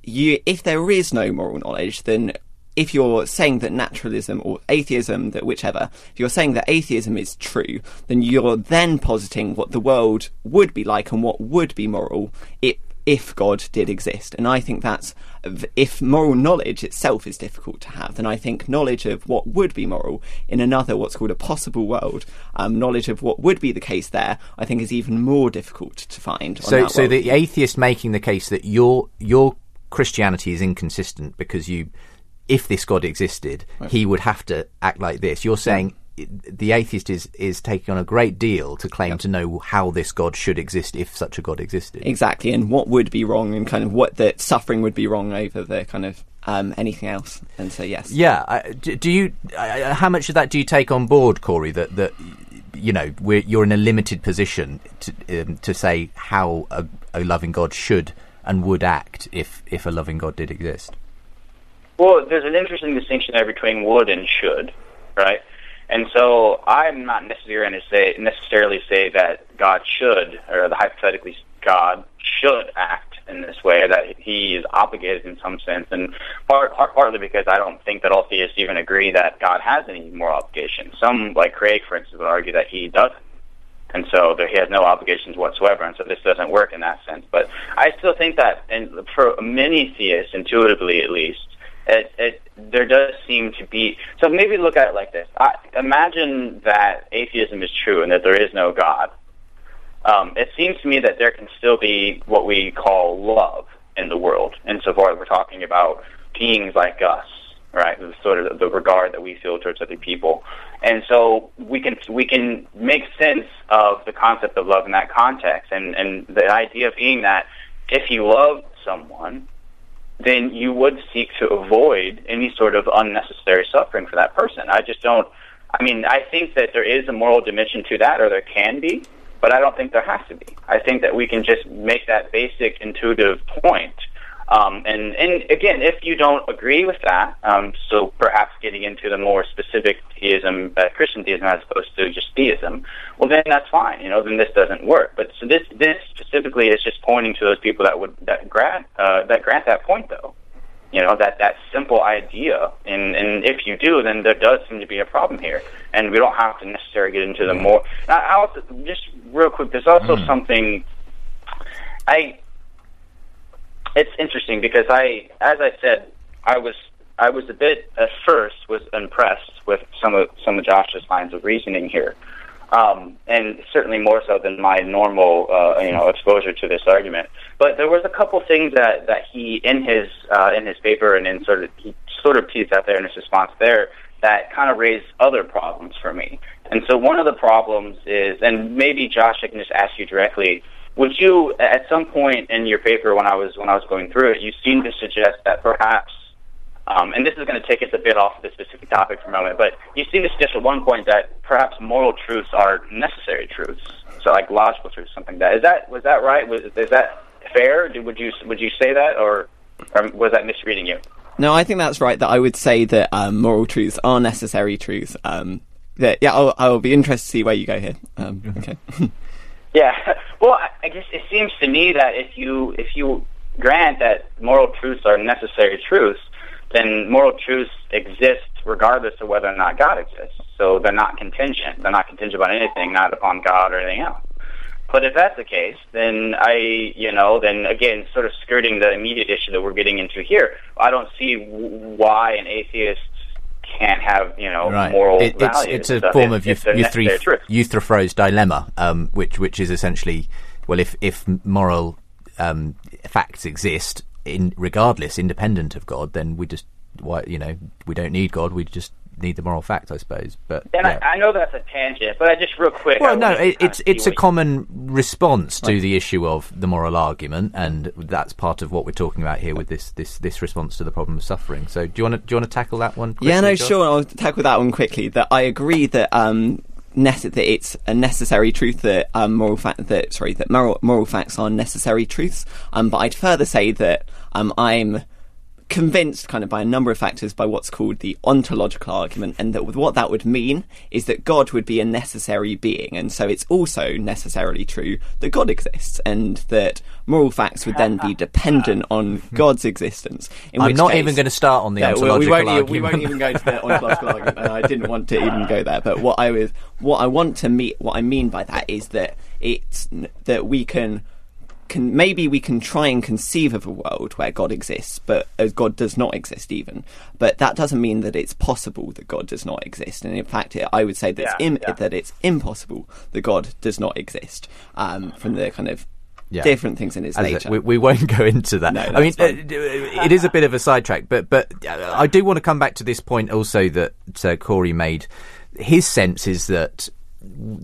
you, if there is no moral knowledge, then if you're saying that naturalism or atheism, that whichever, if you're saying that atheism is true, then you're then positing what the world would be like and what would be moral if, if God did exist. And I think that's, if moral knowledge itself is difficult to have, then I think knowledge of what would be moral in another, what's called a possible world, um, knowledge of what would be the case there, I think is even more difficult to find. on So so world. the atheist making the case that your your Christianity is inconsistent because you, if this God existed, he would have to act like this. You're saying. The atheist is, is taking on a great deal to claim to know how this God should exist if such a God existed. Exactly, and what would be wrong, and kind of what the suffering would be wrong over the kind of um, anything else. And so, yes, Yeah. Do, do you? How much of that do you take on board, Cory? That that you know we're, you're in a limited position to um, to say how a, a loving God should and would act if if a loving God did exist. Well, there's an interesting distinction there between would and should, right? And so I'm not necessarily say necessarily say that God should, or the hypothetically God should act in this way, or that he is obligated in some sense, and part, part, partly because I don't think that all theists even agree that God has any moral obligations. Some, like Craig, for instance, would argue that he doesn't and so that he has no obligations whatsoever, and so this doesn't work in that sense. But I still think that, and for many theists, intuitively at least, it, it, there does seem to be. So maybe look at it like this: I, imagine that atheism is true and that there is no God. Um, it seems to me that there can still be what we call love in the world, insofar as we're talking about beings like us, right? The sort of the regard that we feel towards other people, and so we can we can make sense of the concept of love in that context, and and the idea being that if you love someone, then you would seek to avoid any sort of unnecessary suffering for that person. I just don't. I mean, I think that there is a moral dimension to that, or there can be, but I don't think there has to be. I think that we can just make that basic intuitive point. Um, and, and again, if you don't agree with that, um, so perhaps getting into the more specific theism, uh, Christian theism as opposed to just theism, well then that's fine. You know, then this doesn't work. But so this this specifically is just pointing to those people that would that grant uh, that grant that point though. You know that that simple idea, and and if you do, then there does seem to be a problem here, and we don't have to necessarily get into the more. I I also just real quick. There's also something I it's interesting because I, as I said, I was I was a bit at first was impressed with some of some of Josh's lines of reasoning here, um, and certainly more so than my normal uh, you know exposure to this argument. But there was a couple things that that he in his uh, in his paper and in sort of he sort of teased out there in his response there that kind of raised other problems for me. And so one of the problems is, and maybe Josh, I can just ask you directly. Would you, at some point in your paper, when I was when I was going through it, you seemed to suggest that perhaps um, and this is going to take us a bit off the specific topic for a moment, but you seem to suggest at one point that perhaps moral truths are necessary truths, so like logical truths, something like that. Is that was that right? Was, is that fair? Would you would you say that, or, or was that misreading you? No, I think that's right. That I would say that um, moral truths are necessary truths. Um, that, yeah, I'll, I'll, be interested to see where you go here. Um, okay. yeah. Well, I guess it seems to me that if you if you grant that moral truths are necessary truths, then moral truths exist regardless of whether or not God exists. So they're not contingent. They're not contingent on anything, not upon God or anything else. But if that's the case, then I, you know, then again, sort of skirting the immediate issue that we're getting into here, I don't see why an atheist can't have, you know, right. moral it, it's, values. It's a form of Euthyphro's dilemma, um, which which is essentially, well, if if moral um, facts exist, in regardless, independent of God, then we just why you know we don't need God. We just need the moral fact, I suppose. But and yeah. I, I, know that's a tangent, but I just real quick. Well, no, it, it's it's a common response to right. the issue of the moral argument, and that's part of what we're talking about here with this this this response to the problem of suffering. So, do you want to do you want to tackle that one? Quickly, yeah, no, Josh? sure. I'll tackle that one quickly. That I agree that. Um, that it's a necessary truth that um, moral fact that sorry that moral moral facts are necessary truths. Um, but I'd further say that um, I'm convinced kind of by a number of factors by what's called the ontological argument and that what that would mean is that God would be a necessary being. And so it's also necessarily true that God exists and that moral facts would then be dependent on God's existence I'm not case, even going to start on the ontological we won't, argument we won't even go to the ontological argument and I didn't want to even go there. But what I was what I want to meet what I mean by that is that it's that we can can maybe we can try and conceive of a world where God exists, but as God does not exist even. But that doesn't mean that it's possible that God does not exist. And in fact, I would say that, yeah, it's, Im- yeah. that it's impossible that God does not exist um, from the kind of yeah. different things in his As nature. we, we, won't go into that. No, I mean, uh, it is a bit of a sidetrack, but but uh, I do want to come back to this point also that uh, Cory made. His sense is that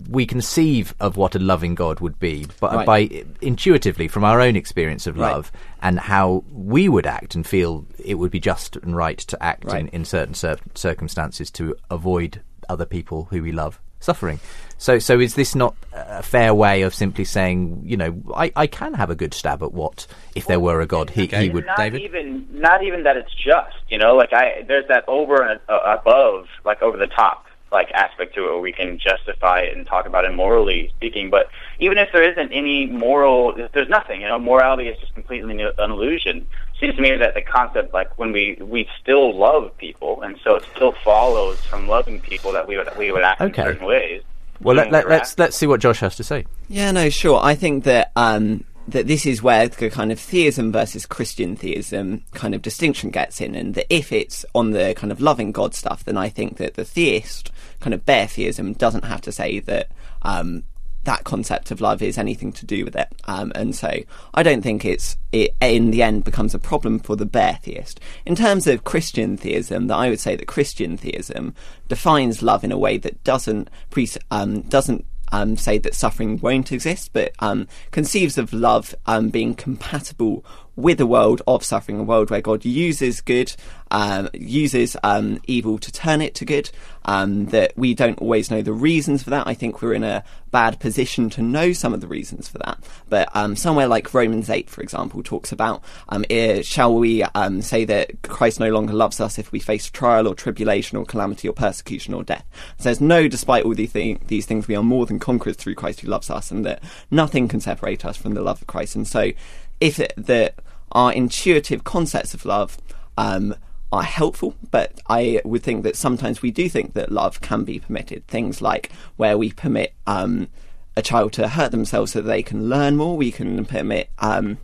we conceive of what a loving God would be, but right. by intuitively from our own experience of love right. and how we would act and feel it would be just and right to act right. in, in, certain cir- circumstances to avoid other people who we love suffering. So, so is this not a fair way of simply saying, you know, I, I can have a good stab at what if there were a God, he, okay. he would. Not David, even not even that it's just, you know, like I there's that over and uh, above, like over the top like aspect to it where we can justify it and talk about it morally speaking. But even if there isn't any moral, there's nothing. You know, morality is just completely an illusion. It seems to me that the concept, like when we we still love people, and so it still follows from loving people that we would we would act okay. in certain ways. Well, let, let, let's let's see what Josh has to say. Yeah, no, sure. I think that um, that this is where the kind of theism versus Christian theism kind of distinction gets in, and that if it's on the kind of loving God stuff, then I think that the theist kind of bare theism doesn't have to say that um, that concept of love is anything to do with it. Um, and so I don't think it's it in the end becomes a problem for the bare theist. In terms of Christian theism, that I would say that Christian theism defines love in a way that doesn't pre- um, doesn't um, say that suffering won't exist, but um, conceives of love um, being compatible with a world of suffering, a world where God uses good, um, uses um, evil to turn it to good. Um, that we don't always know the reasons for that. I think we're in a bad position to know some of the reasons for that. But um, somewhere like Romans 8, for example, talks about um, shall we um, say that Christ no longer loves us if we face trial or tribulation or calamity or persecution or death? It says, no, despite all these, th- these things, we are more than conquerors through Christ who loves us, and that nothing can separate us from the love of Christ. And so, if it, that our intuitive concepts of love um, are helpful, but I would think that sometimes we do think that love can be permitted. Things like where we permit um, a child to hurt themselves so that they can learn more, we can permit um,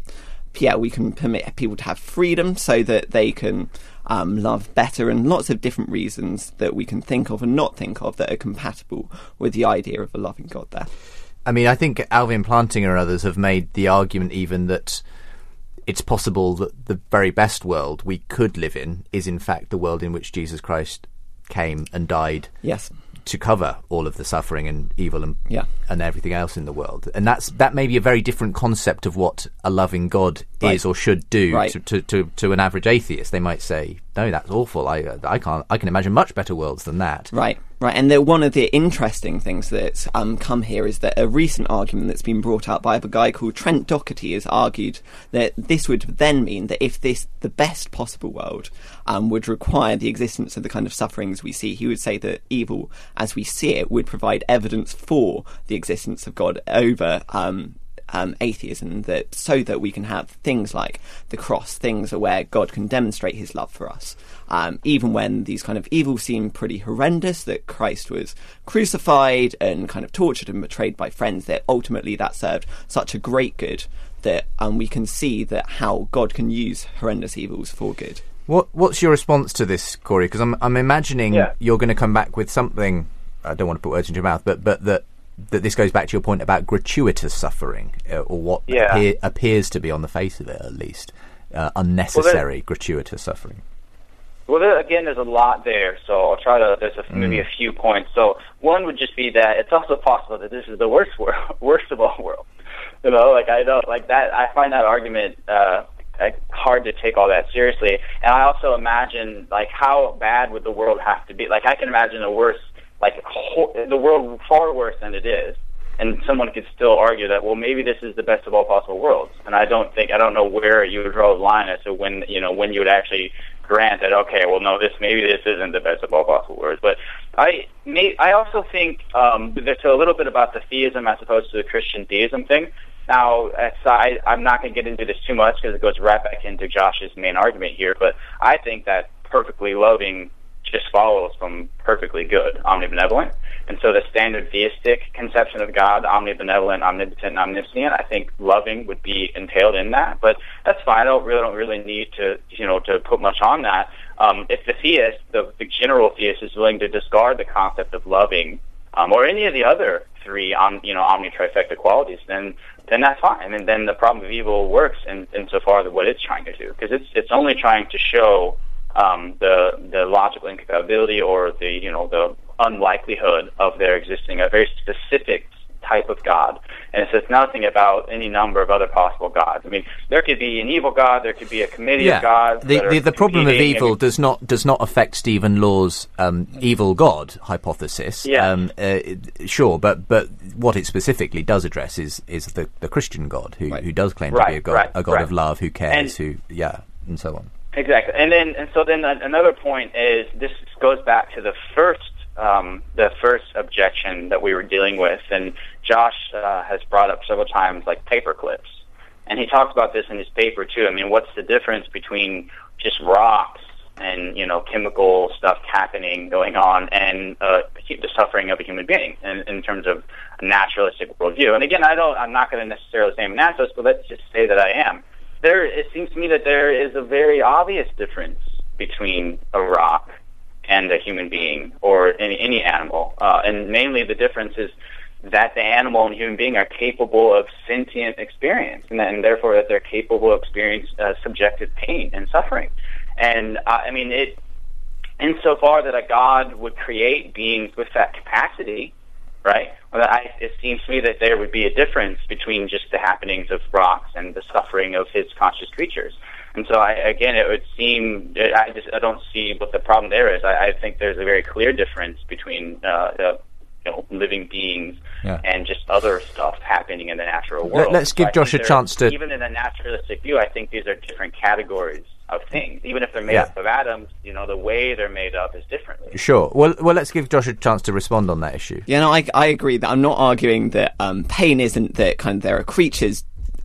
yeah, we can permit people to have freedom so that they can um, love better, and lots of different reasons that we can think of and not think of that are compatible with the idea of a loving God there. I mean, I think Alvin Plantinga and others have made the argument even that it's possible that the very best world we could live in is in fact the world in which Jesus Christ came and died. Yes to cover all of the suffering and evil and yeah. and everything else in the world. And that's that may be a very different concept of what a loving God right. is or should do right. to, to, to, to, an average atheist. They might say, "No, that's awful. I I can't. I can imagine much better worlds than that." Right. Right, and the, one of the interesting things that's um, come here is that a recent argument that's been brought out by a guy called Trent Dougherty has argued that this would then mean that if this the best possible world um, would require the existence of the kind of sufferings we see, he would say that evil, as we see it, would provide evidence for the existence of God over um, um, atheism that so that we can have things like the cross, things where God can demonstrate His love for us, um, even when these kind of evils seem pretty horrendous. That Christ was crucified and kind of tortured and betrayed by friends. That ultimately that served such a great good that um, we can see that how God can use horrendous evils for good. What What's your response to this, Cory? Because I'm I'm imagining yeah. you're going to come back with something. I don't want to put words into your mouth, but but that that this goes back to your point about gratuitous suffering, uh, or what yeah. appear, appears to be on the face of it, at least, uh, unnecessary well, gratuitous suffering. Well, there, again, there's a lot there, so I'll try to. There's a, mm. maybe a few points. So one would just be that it's also possible that this is the worst world, worst of all worlds. You know, like I don't like that. I find that argument uh, hard to take all that seriously, and I also imagine like how bad would the world have to be? Like I can imagine a worse like the world far worse than it is. And someone could still argue that, well, maybe this is the best of all possible worlds. And I don't think, I don't know where you would draw the line as to when, you know, when you would actually grant that, okay, well, no, this, maybe this isn't the best of all possible worlds. But I, may, I also think, um, there's a little bit about the theism as opposed to the Christian theism thing. Now, I, I'm not going to get into this too much because it goes right back into Josh's main argument here, but I think that perfectly loving just follows from perfectly good, omnibenevolent. And so the standard theistic conception of God, omnibenevolent, omnipotent, and omniscient, I think loving would be entailed in that. But that's fine. I don't really don't really need to you know to put much on that. Um, if the theist, the, the general theist, is willing to discard the concept of loving um, or any of the other three om, you know omni trifecta qualities, then then that's fine. And then the problem of evil works in insofar as what it's trying to do, because it's it's only trying to show um, the the logical incompatibility or the you know the unlikelihood of there existing a very specific type of God. And it says nothing about any number of other possible gods. I mean, there could be an evil God, there could be a committee yeah. of gods. The, the, the problem of evil does not does not affect Stephen Law's um, evil God hypothesis. Yeah. Um, uh, sure, but but what it specifically does address is is the, the Christian God who, right. who does claim right, to be a God, right, a God of love who cares, and, who yeah, and so on. Exactly, and then and so then another point is this goes back to the first um, the first objection that we were dealing with, and Josh uh, has brought up several times like paper clips, and he talks about this in his paper too. I mean, what's the difference between just rocks and you know chemical stuff happening going on and uh, the suffering of a human being in, in terms of a naturalistic worldview? And again, I don't, I'm not going to necessarily say I'm a naturalist, but let's just say that I am there it seems to me that there is a very obvious difference between a rock and a human being or any, any animal, uh, and mainly the difference is that the animal and human being are capable of sentient experience, and, and therefore that they're capable of experience uh, subjective pain and suffering. And uh, I mean, it insofar that a god would create beings with that capacity, right? Well, I, it seems to me that there would be a difference between just the happenings of rocks and the suffering of his conscious creatures. And so, I, again, it would seem I just I don't see what the problem there is. I, I think there's a very clear difference between uh, uh, you know living beings yeah. and just other stuff happening in the natural world. Let, us give so Josh a chance to even in a naturalistic view. I think these are different categories of things. Even if they're made yeah. up of atoms, you know, the way they're made up is differently. Sure. Well, well, let's give Josh a chance to respond on that issue. Yeah, no, I, I agree that I'm not arguing that um, pain isn't that kind of there are creatures.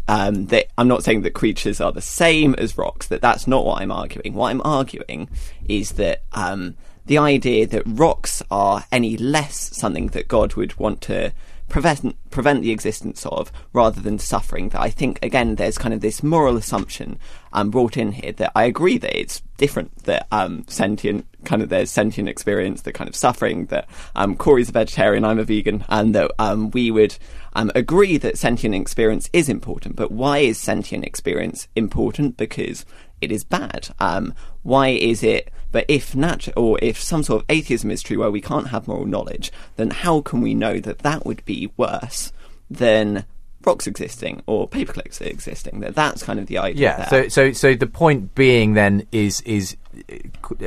Um, that I'm not saying that creatures are the same as rocks. That that's not what I'm arguing. What I'm arguing is that um, the idea that rocks are any less something that God would want to prevent prevent the existence of, rather than suffering. That I think again, there's kind of this moral assumption um, brought in here that I agree that it's different that um, sentient kind of there's sentient experience, that kind of suffering. That um, Cory's a vegetarian, I'm a vegan, and that um, we would um, agree that sentient experience is important. But why is sentient experience important? Because it is bad. Um, why is it? But if natural or if some sort of atheism is true, where we can't have moral knowledge, then how can we know that that would be worse than rocks existing or paperclips existing? That that's kind of the idea. Yeah. So so so the point being then is is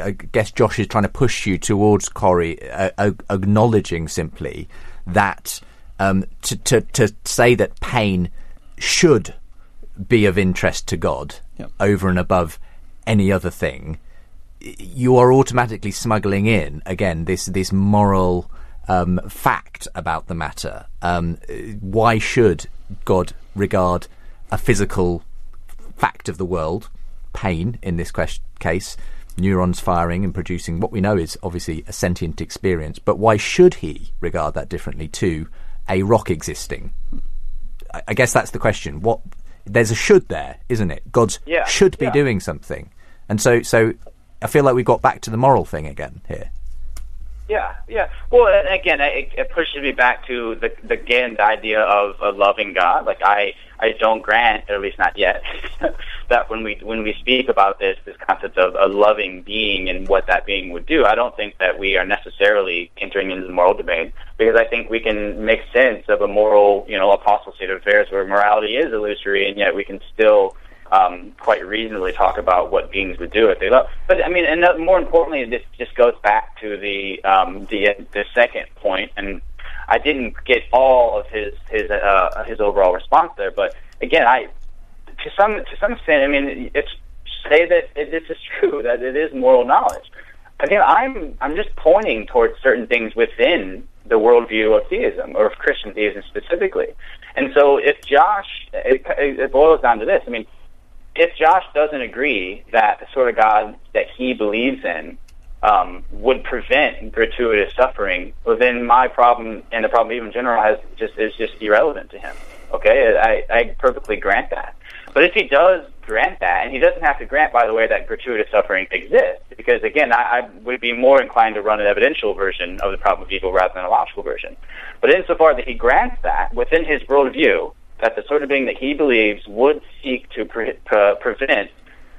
I guess Josh is trying to push you towards Cory, uh, uh, acknowledging simply that um, to, to to say that pain should be of interest to God yep. over and above any other thing, you are automatically smuggling in again this this moral um, fact about the matter. Um, why should God regard a physical fact of the world, pain in this case, neurons firing and producing what we know is obviously a sentient experience, but why should he regard that differently to a rock existing? I guess that's the question. What there's a should there, isn't it? God yeah, should be yeah. doing something, and so so I feel like we've got back to the moral thing again here. Yeah, yeah. Well, again, it, it pushes me back to the, the again the idea of a loving God. Like I, I don't grant, at least not yet, that when we when we speak about this this concept of a loving being and what that being would do, I don't think that we are necessarily entering into the moral domain because I think we can make sense of a moral, you know, apostle state of affairs where morality is illusory, and yet we can still um, quite reasonably talk about what beings would do if they love. But I mean, and more importantly, this just goes back to the um, the the second point, and I didn't get all of his his uh, his overall response there. But again, I to some to some extent, I mean, it's say that it, this is true that it is moral knowledge. Again, I'm I'm just pointing towards certain things within the worldview of theism or of Christian theism specifically. And so, if Josh, it, it boils down to this. I mean, if Josh doesn't agree that the sort of God that he believes in um, would prevent gratuitous suffering, well, then my problem and the problem even general has just is just irrelevant to him. Okay, I, I perfectly grant that. But if he does grant that, and he doesn't have to grant, by the way, that gratuitous suffering exists, because again, I, I would be more inclined to run an evidential version of the problem of evil rather than a logical version. But insofar that he grants that within his worldview, that the sort of being that he believes would seek to pre- pre- prevent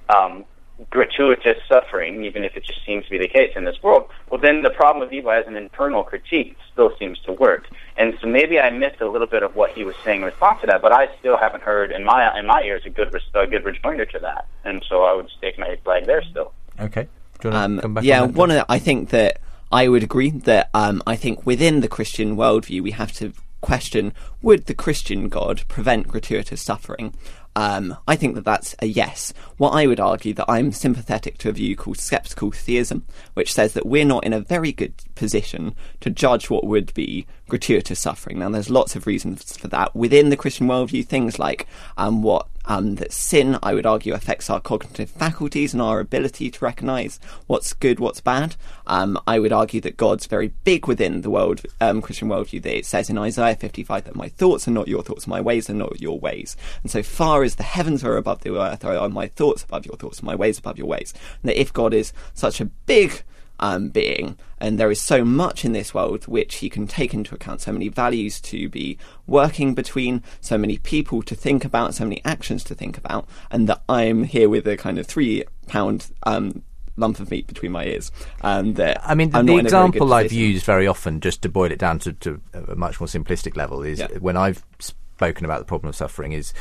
um, gratuitous suffering, even if it just seems to be the case in this world, well, then the problem with evil as an internal critique still seems to work. And so maybe I missed a little bit of what he was saying in response to that, but I still haven't heard in my in my ears a good a good rejoinder to that, and so I would stake my flag there still. Okay. Um, yeah, on one of the, I think that I would agree that um, I think within the Christian worldview we have to question would the Christian God prevent gratuitous suffering? Um, I think that that's a yes. What I would argue that I'm sympathetic to a view called skeptical theism, which says that we're not in a very good position to judge what would be gratuitous suffering. Now, there's lots of reasons for that within the Christian worldview. Things like um, what um, that sin, I would argue, affects our cognitive faculties and our ability to recognise what's good, what's bad. Um, I would argue that God's very big within the world um, Christian worldview. That it says in Isaiah 55 that my thoughts are not your thoughts, my ways are not your ways. And so far as the heavens are above the earth, are my thoughts above your thoughts, my ways above your ways. And that if God is such a big um, being. And there is so much in this world which he can take into account, so many values to be working between, so many people to think about, so many actions to think about, and that I'm here with a kind of three pound um, lump of meat between my ears. And that I mean, the, the example I've used very often, just to boil it down to, to a much more simplistic level, is yeah. when I've spoken about the problem of suffering. Is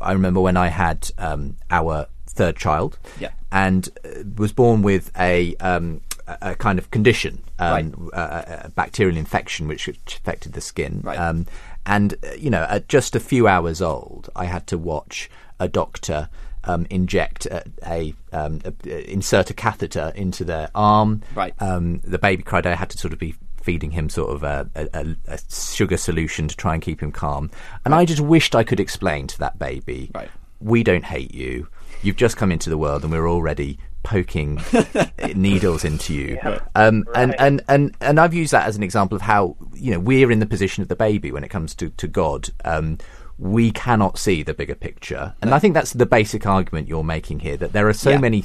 I remember when I had um, our third child, yeah. and uh, was born with a um, a kind of condition, um, right. a, a, bacterial infection which affected the skin. Right. Um, and, uh, you know, at just a few hours old, I had to watch a doctor um, inject a, a, um, a, insert a catheter into their arm. Right. Um, the baby cried. I had to sort of be feeding him sort of a, a, a, sugar solution to try and keep him calm. And right. I just wished I could explain to that baby, right. we don't hate you. You've just come into the world and we're already poking needles into you. Um, and, and, and, and I've used that as an example of how, you know, we're in the position of the baby when it comes to, to God. Um, we cannot see the bigger picture. And I think that's the basic argument you're making here that there are so Yeah. many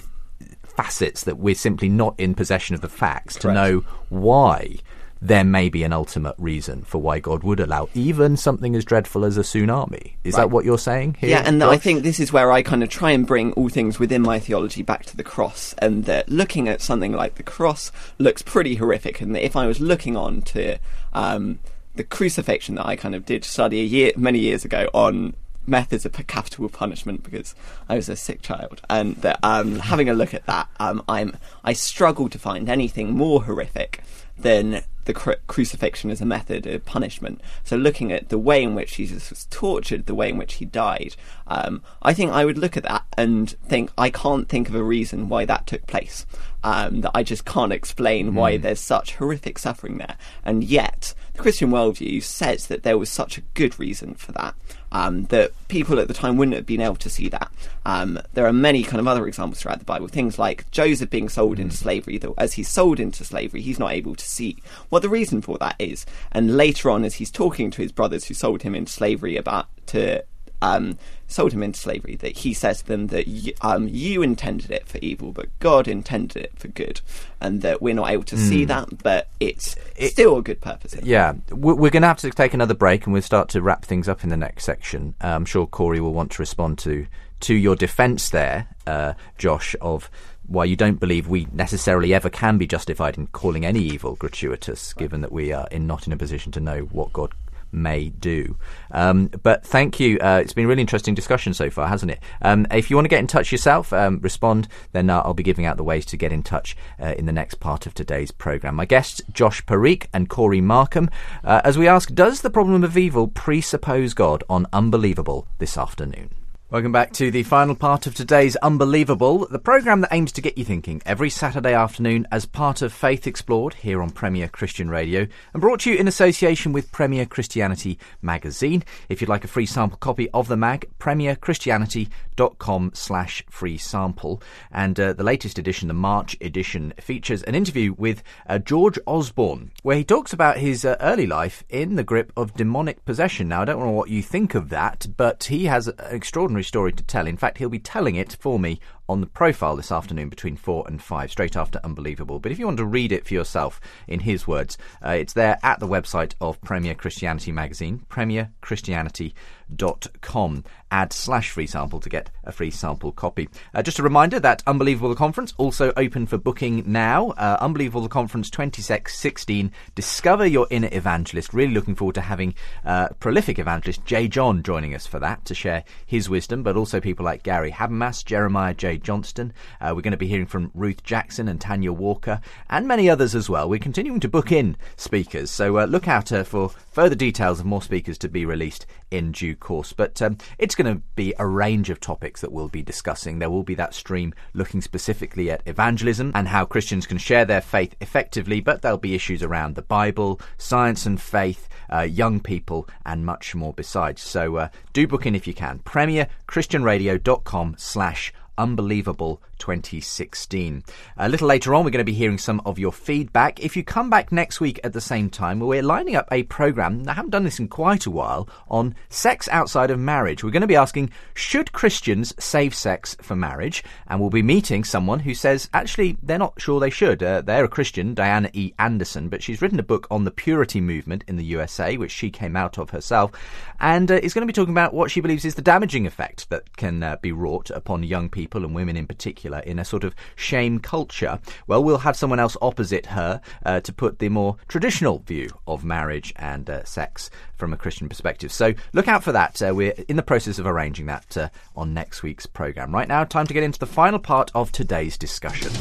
facets that we're simply not in possession of the facts to know why there may be an ultimate reason for why God would allow even something as dreadful as a tsunami. Is that what you're saying here? Yeah, and I think this is where I kind of try and bring all things within my theology back to the cross, and that looking at something like the cross looks pretty horrific, and that if I was looking on to um, the crucifixion that I kind of did study a year, many years ago on methods of capital punishment because I was a sick child, and that um, having a look at that, um, I'm I struggle to find anything more horrific than the cru- crucifixion as a method of punishment. So, looking at the way in which Jesus was tortured, the way in which he died, um, I think I would look at that and think I can't think of a reason why that took place. Um, that I just can't explain why there's such horrific suffering there. And yet, the Christian worldview says that there was such a good reason for that. Um, that people at the time wouldn't have been able to see that. Um, there are many kind of other examples throughout the Bible, things like Joseph being sold into slavery. That as he's sold into slavery, he's not able to see what the reason for that is. And later on, as he's talking to his brothers who sold him into slavery about to um, sold him into slavery, that he says to them that y- um, you intended it for evil, but God intended it for good, and that we're not able to see that, but it's still a good purpose. Yeah, we- we're going to have to take another break, and we'll start to wrap things up in the next section. Uh, I'm sure Cory will want to respond to to your defence there, uh, Josh, of why you don't believe we necessarily ever can be justified in calling any evil gratuitous, given that we are in not in a position to know what God may do. Um, but thank you. Uh, it's been a really interesting discussion so far, hasn't it? Um, if you want to get in touch yourself, um, respond, then uh, I'll be giving out the ways to get in touch uh, in the next part of today's programme. My guests, Josh Parikh and Cory Markum, uh, as we ask, does the problem of evil presuppose God on Unbelievable this afternoon? Welcome back to the final part of today's Unbelievable, the programme that aims to get you thinking every Saturday afternoon as part of Faith Explored here on Premier Christian Radio and brought to you in association with Premier Christianity magazine. If you'd like a free sample copy of the mag, premierchristianity.com slash free sample. And uh, the latest edition, the March edition, features an interview with uh, George Osborne, where he talks about his uh, early life in the grip of demonic possession. Now, I don't know what you think of that, but he has an extraordinary story to tell. In fact, he'll be telling it for me on the profile this afternoon between 4 and 5, straight after Unbelievable. But if you want to read it for yourself in his words, uh, it's there at the website of Premier Christianity magazine, premierchristianity.com. Add slash free sample to get a free sample copy. Uh, just a reminder that Unbelievable the Conference also open for booking now. Uh, Unbelievable the Conference 2616. Discover your inner evangelist. Really looking forward to having uh, prolific evangelist J.John joining us for that to share his wisdom, but also people like Gary Habermas, Jeremiah J. Johnston. Uh, we're going to be hearing from Ruth Jackson and Tanya Walker, and many others as well. We're continuing to book in speakers, so uh, look out uh, for further details of more speakers to be released in due course. But um, it's going to be a range of topics that we'll be discussing. There will be that stream looking specifically at evangelism and how Christians can share their faith effectively, but there'll be issues around the Bible, science and faith, uh, young people, and much more besides. So uh, do book in if you can. PremierChristianRadio.com slash Unbelievable 2016. A little later on, we're going to be hearing some of your feedback. If you come back next week at the same time, we're lining up a program, I haven't done this in quite a while, on sex outside of marriage. We're going to be asking, should Christians save sex for marriage? And we'll be meeting someone who says, actually, they're not sure they should. Uh, they're a Christian, Dianna E. Anderson, but she's written a book on the purity movement in the USA, which she came out of herself, and uh, is going to be talking about what she believes is the damaging effect that can uh, be wrought upon young people and women in particular in a sort of shame culture. Well, we'll have someone else opposite her uh, to put the more traditional view of marriage and uh, sex from a Christian perspective. So look out for that. Uh, we're in the process of arranging that uh, on next week's programme. Right now, time to get into the final part of today's discussion.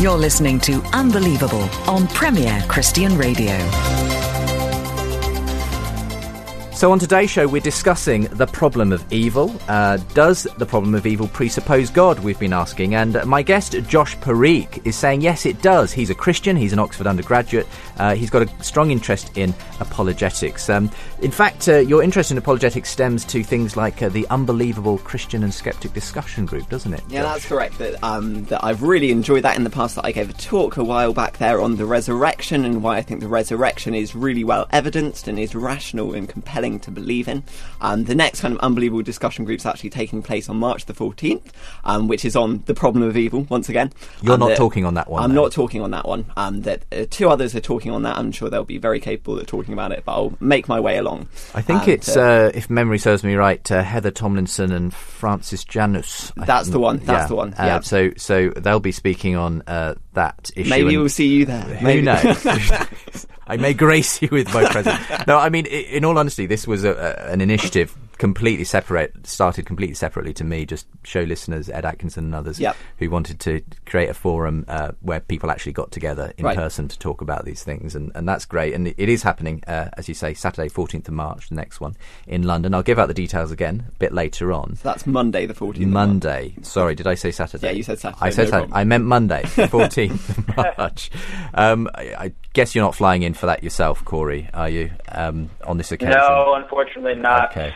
You're listening to Unbelievable on Premier Christian Radio. So, on today's show, we're discussing the problem of evil. Uh, does the problem of evil presuppose God? We've been asking. And my guest, Josh Parikh, is saying yes, it does. He's a Christian, he's an Oxford undergraduate, uh, he's got a strong interest in apologetics. Um, in fact, uh, your interest in apologetics stems to things like uh, the unbelievable Christian and skeptic discussion group, doesn't it? Yeah, Josh? that's correct. That, um, that I've really enjoyed that in the past. That I gave a talk a while back there on the resurrection and why I think the resurrection is really well evidenced and is rational and compelling to believe in. Um, the next kind of unbelievable discussion group is actually taking place on March the 14th, um, which is on the problem of evil once again. You're Um, not that- talking on that one. I'm though. not talking on that one. Um, that uh, two others are talking on that. I'm sure they'll be very capable of talking about it, but I'll make my way along. I think it's, to- uh, if memory serves me right, uh, Heather Tomlinson and Francis Janus. I That's think. the one, that's Yeah. the one, Uh, yeah. So, so they'll be speaking on uh, that issue. maybe we'll see you there. Who Maybe. knows? I may grace you with my presence. No, I mean, in all honesty, this was a, a, an initiative completely separate, started completely separately to me. Just show listeners Ed Atkinson and others Yep. who wanted to create a forum uh, where people actually got together in Right. person to talk about these things, and, and that's great. And it, it is happening, uh, as you say, Saturday, fourteenth of March, the next one in London. I'll give out the details again a bit later on. That's Monday the 14th. of March. Monday. Sorry, did I say Saturday? Yeah, you said Saturday, I said no Saturday. I meant Monday, the 14th of March. Um, I, I guess you're not flying in for that yourself, Cory, are you, um, on this occasion? No, unfortunately not. Okay.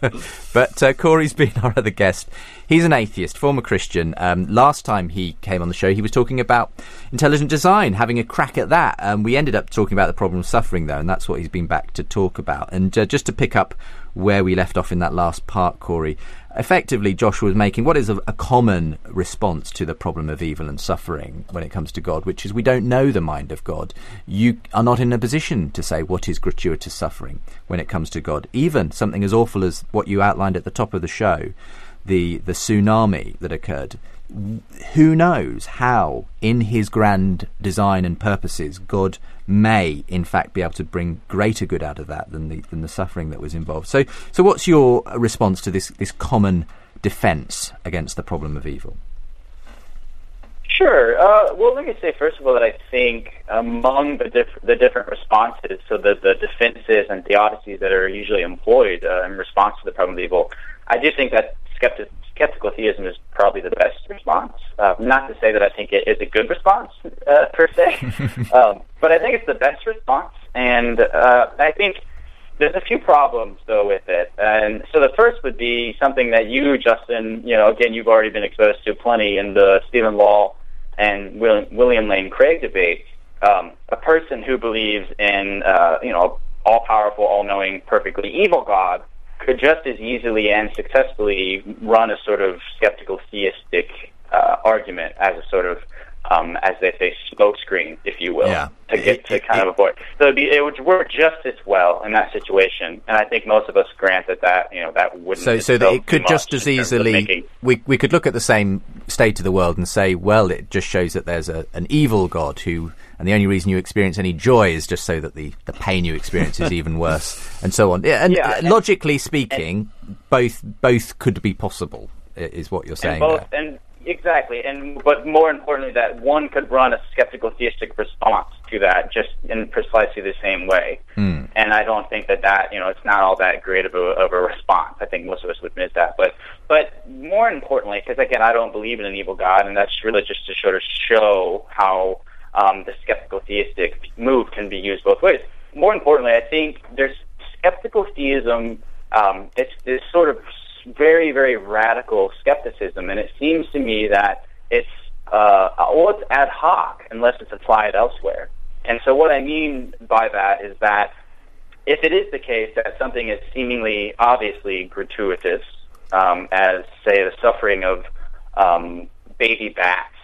but uh, Cory's been our other guest. He's an atheist, former Christian. Um, last time he came on the show, he was talking about intelligent design, having a crack at that. Um, we ended up talking about the problem of suffering, though, and that's what he's been back to talk about. And uh, just to pick up where we left off in that last part, Cory, effectively, Joshua was making what is a, a common response to the problem of evil and suffering when it comes to God, which is we don't know the mind of God. You are not in a position to say what is gratuitous suffering when it comes to God. Even something as awful as what you outlined at the top of the show, the the tsunami that occurred. Who knows how, in His grand design and purposes, God may, in fact, be able to bring greater good out of that than the than the suffering that was involved. So, so what's your response to this this common defence against the problem of evil? Sure. Uh, well, let me say first of all that I think among the diff- the different responses, so the the defenses and theodicies that are usually employed uh, in response to the problem of evil, I do think that skeptic- skeptical theism is probably the best response. Uh, not to say that I think it is a good response uh, per se, um, but I think it's the best response, and uh, I think there's a few problems though with it, and so the first would be something that you, Justin, you know, again, you've already been exposed to plenty in the Stephen Law and William, William Lane Craig debate. Um, a person who believes in, uh, you know, all-powerful, all-knowing, perfectly evil God could just as easily and successfully run a sort of skeptical theistic uh, argument as a sort of um, as they say, smoke screen, if you will, Yeah. to get It- to it- kind of avoid. So it'd be, it would work just as well in that situation, and I think most of us grant that that you know that wouldn't. So, so that it could just as in terms of easily we we could look at the same state of the world and say, well, it just shows that there's a, an evil God who, and the only reason you experience any joy is just so that the, the pain you experience is even worse, and so on. Yeah, and Yeah, and- logically speaking, both both could be possible, is what you're and saying. both there. and exactly and but more importantly that one could run a skeptical theistic response to that just in precisely the same way. Hmm. and i don't think that that you know it's not all that great of a, of a response. I think most of us would admit that but but more importantly because again i don't believe in an evil god and that's really just to sort of show how um, the skeptical theistic move can be used both ways. More importantly i think there's skeptical theism um, it's this sort of very, very radical skepticism, and it seems to me that it's uh, well, it's ad hoc unless it's applied elsewhere. And so, what I mean by that is that if it is the case that something is seemingly obviously gratuitous, um, as say the suffering of um, baby bats,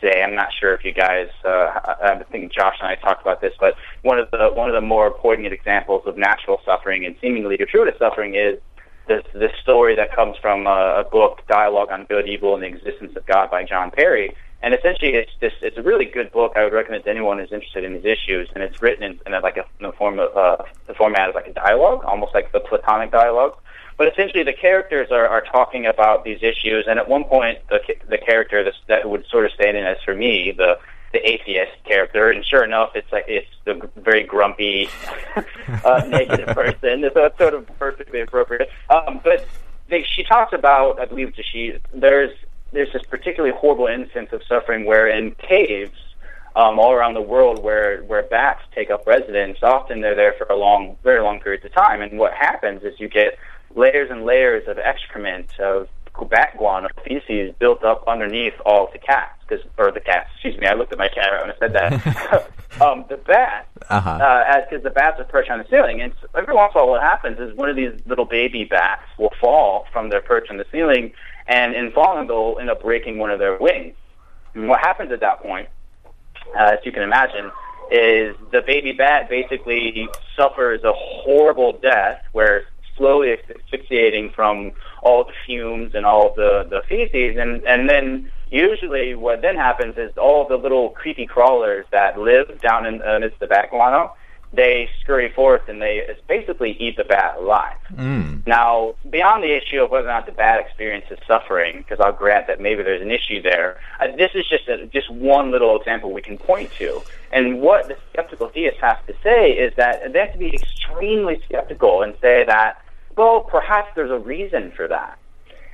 say I'm not sure if you guys, uh, I, I think Josh and I talked about this, but one of the one of the more poignant examples of natural suffering and seemingly gratuitous suffering is this this story that comes from a, a book, Dialogue on Good, Evil, and the Existence of God by John Perry. And essentially, it's this it's a really good book. I would recommend to anyone who's interested in these issues. And it's written in, in a, like a in the form of uh, the format of like a dialogue, almost like the Platonic dialogue. But essentially, the characters are, are talking about these issues. And at one point, the the character that's, that would sort of stand in as for me the the atheist character, and sure enough, it's like it's the very grumpy, uh, negative person. So it's sort of perfectly appropriate. Um, but they, she talks about, I believe, she there's there's this particularly horrible instance of suffering where in caves um, all around the world where where bats take up residence, often they're there for a long, very long periods of time. And what happens is you get layers and layers of excrement of bat guano feces built up underneath all of the cats, because or the cats. Excuse me, I looked at my cat when I said that. um, the bats, Uh-huh. uh, as because the bats are perched on the ceiling, and so every once in a while, what happens is one of these little baby bats will fall from their perch on the ceiling, and in falling, they'll end up breaking one of their wings. And what happens at that point, uh, as you can imagine, is the baby bat basically suffers a horrible death where slowly asphyxiating from all the fumes and all the, the feces. And, and then usually what then happens is all the little creepy crawlers that live down in uh, amidst the bat guano, they scurry forth and they basically eat the bat alive. Now, beyond the issue of whether or not the bat experiences suffering, because I'll grant that maybe there's an issue there, uh, this is just a, just one little example we can point to. And what the skeptical theist has to say is that they have to be extremely skeptical and say that, well, perhaps there's a reason for that.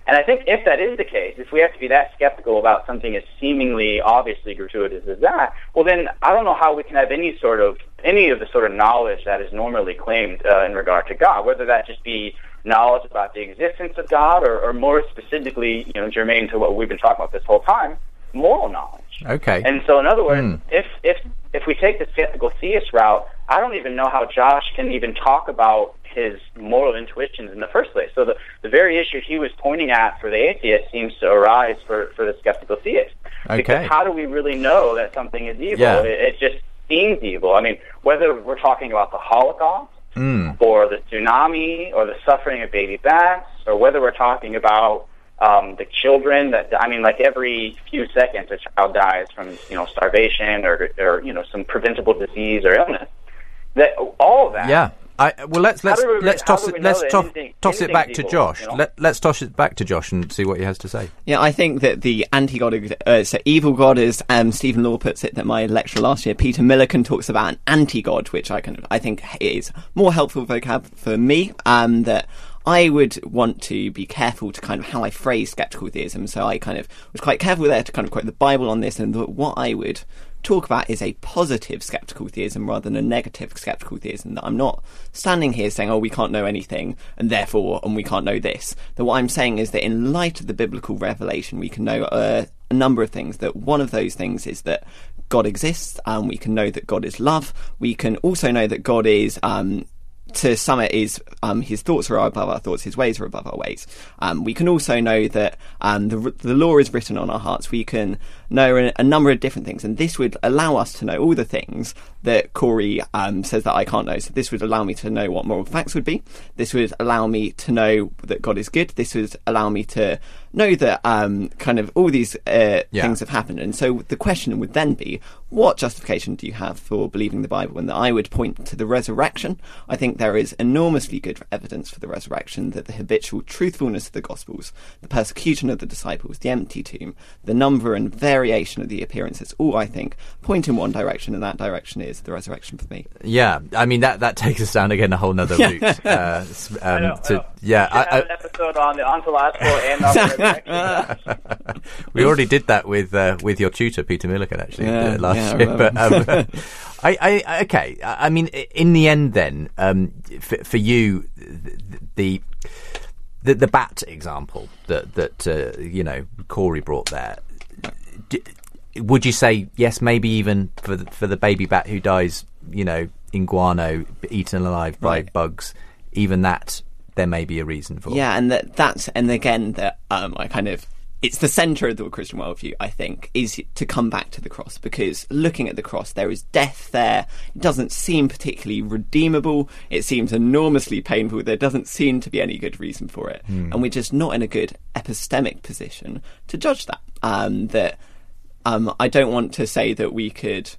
And I think if that is the case, if we have to be that skeptical about something as seemingly obviously gratuitous as that, well then I don't know how we can have any sort of any of the sort of knowledge that is normally claimed uh, in regard to God, whether that just be knowledge about the existence of God or, or more specifically, you know, germane to what we've been talking about this whole time, moral knowledge. Okay. And so, in other words, if if if we take the skeptical theist route, I don't even know how Josh can even talk about his moral intuitions in the first place. So the the very issue he was pointing at for the atheist seems to arise for for the skeptical theist. Okay. Because how do we really know that something is evil? Yeah. It, it just seems evil. I mean, whether we're talking about the Holocaust Hmm. or the tsunami or the suffering of baby bats or whether we're talking about um, the children that I mean, like every few seconds, a child dies from you know starvation or or you know some preventable disease or illness. That all of that. Yeah. I, well, let's let's we- let's toss it let's that to- anything- toss it anything's back to Josh. you know? Let, let's toss it back to Josh and see what he has to say. Yeah, I think that the anti-god, uh, so evil god, as um, Stephen Law puts it, that my lecturer last year, Peter Millican, talks about an anti-god, which I kind of, I think is more helpful vocab for me. Um, that I would want to be careful to kind of how I phrase skeptical theism. So I kind of was quite careful there to kind of quote the Bible on this, and that what I would talk about is a positive skeptical theism rather than a negative skeptical theism. That I'm not standing here saying, oh, we can't know anything, and therefore, and we can't know this. That what I'm saying is that in light of the biblical revelation, we can know uh, a number of things. That one of those things is that God exists, and we can know that God is love. We can also know that God is. Um, to sum it is um, his thoughts are above our thoughts, his ways are above our ways. Um, we can also know that um, the, the law is written on our hearts. We can know a, number of different things, and this would allow us to know all the things that Cory um, says that I can't know. So this would allow me to know what moral facts would be. This would allow me to know that God is good. This would allow me to know that um, kind of all these uh, Yeah. things have happened. And so the question would then be, what justification do you have for believing the Bible? And that I would point to the resurrection. I think there is enormously good evidence for the resurrection that the habitual truthfulness of the Gospels, the persecution of the disciples, the empty tomb, the number and variation of the appearances, all I think point in one direction, and that direction is the resurrection for me. Yeah, I mean that that takes us down again a whole nother route. Uh, s- um, know, I know. yeah, We I, have an episode on the ontological and on the resurrection. I, we already did that with uh, with your tutor Peter Millican actually Yeah, uh, last yeah, year. But um, I, I, okay, I I mean, in the end, then um, for, for you, the the the bat example that that uh, you know Cory brought there. Would you say yes? Maybe even for the, for the baby bat who dies, you know, in guano, eaten alive by Right. bugs. Even that, there may be a reason for. Yeah, and that that's and again that um, I kind of it's the center of the Christian worldview. I think is to come back to the cross because looking at the cross, there is death there. It doesn't seem particularly redeemable. It seems enormously painful. There doesn't seem to be any good reason for it, and we're just not in a good epistemic position to judge that. Um, that um, I don't want to say that we could.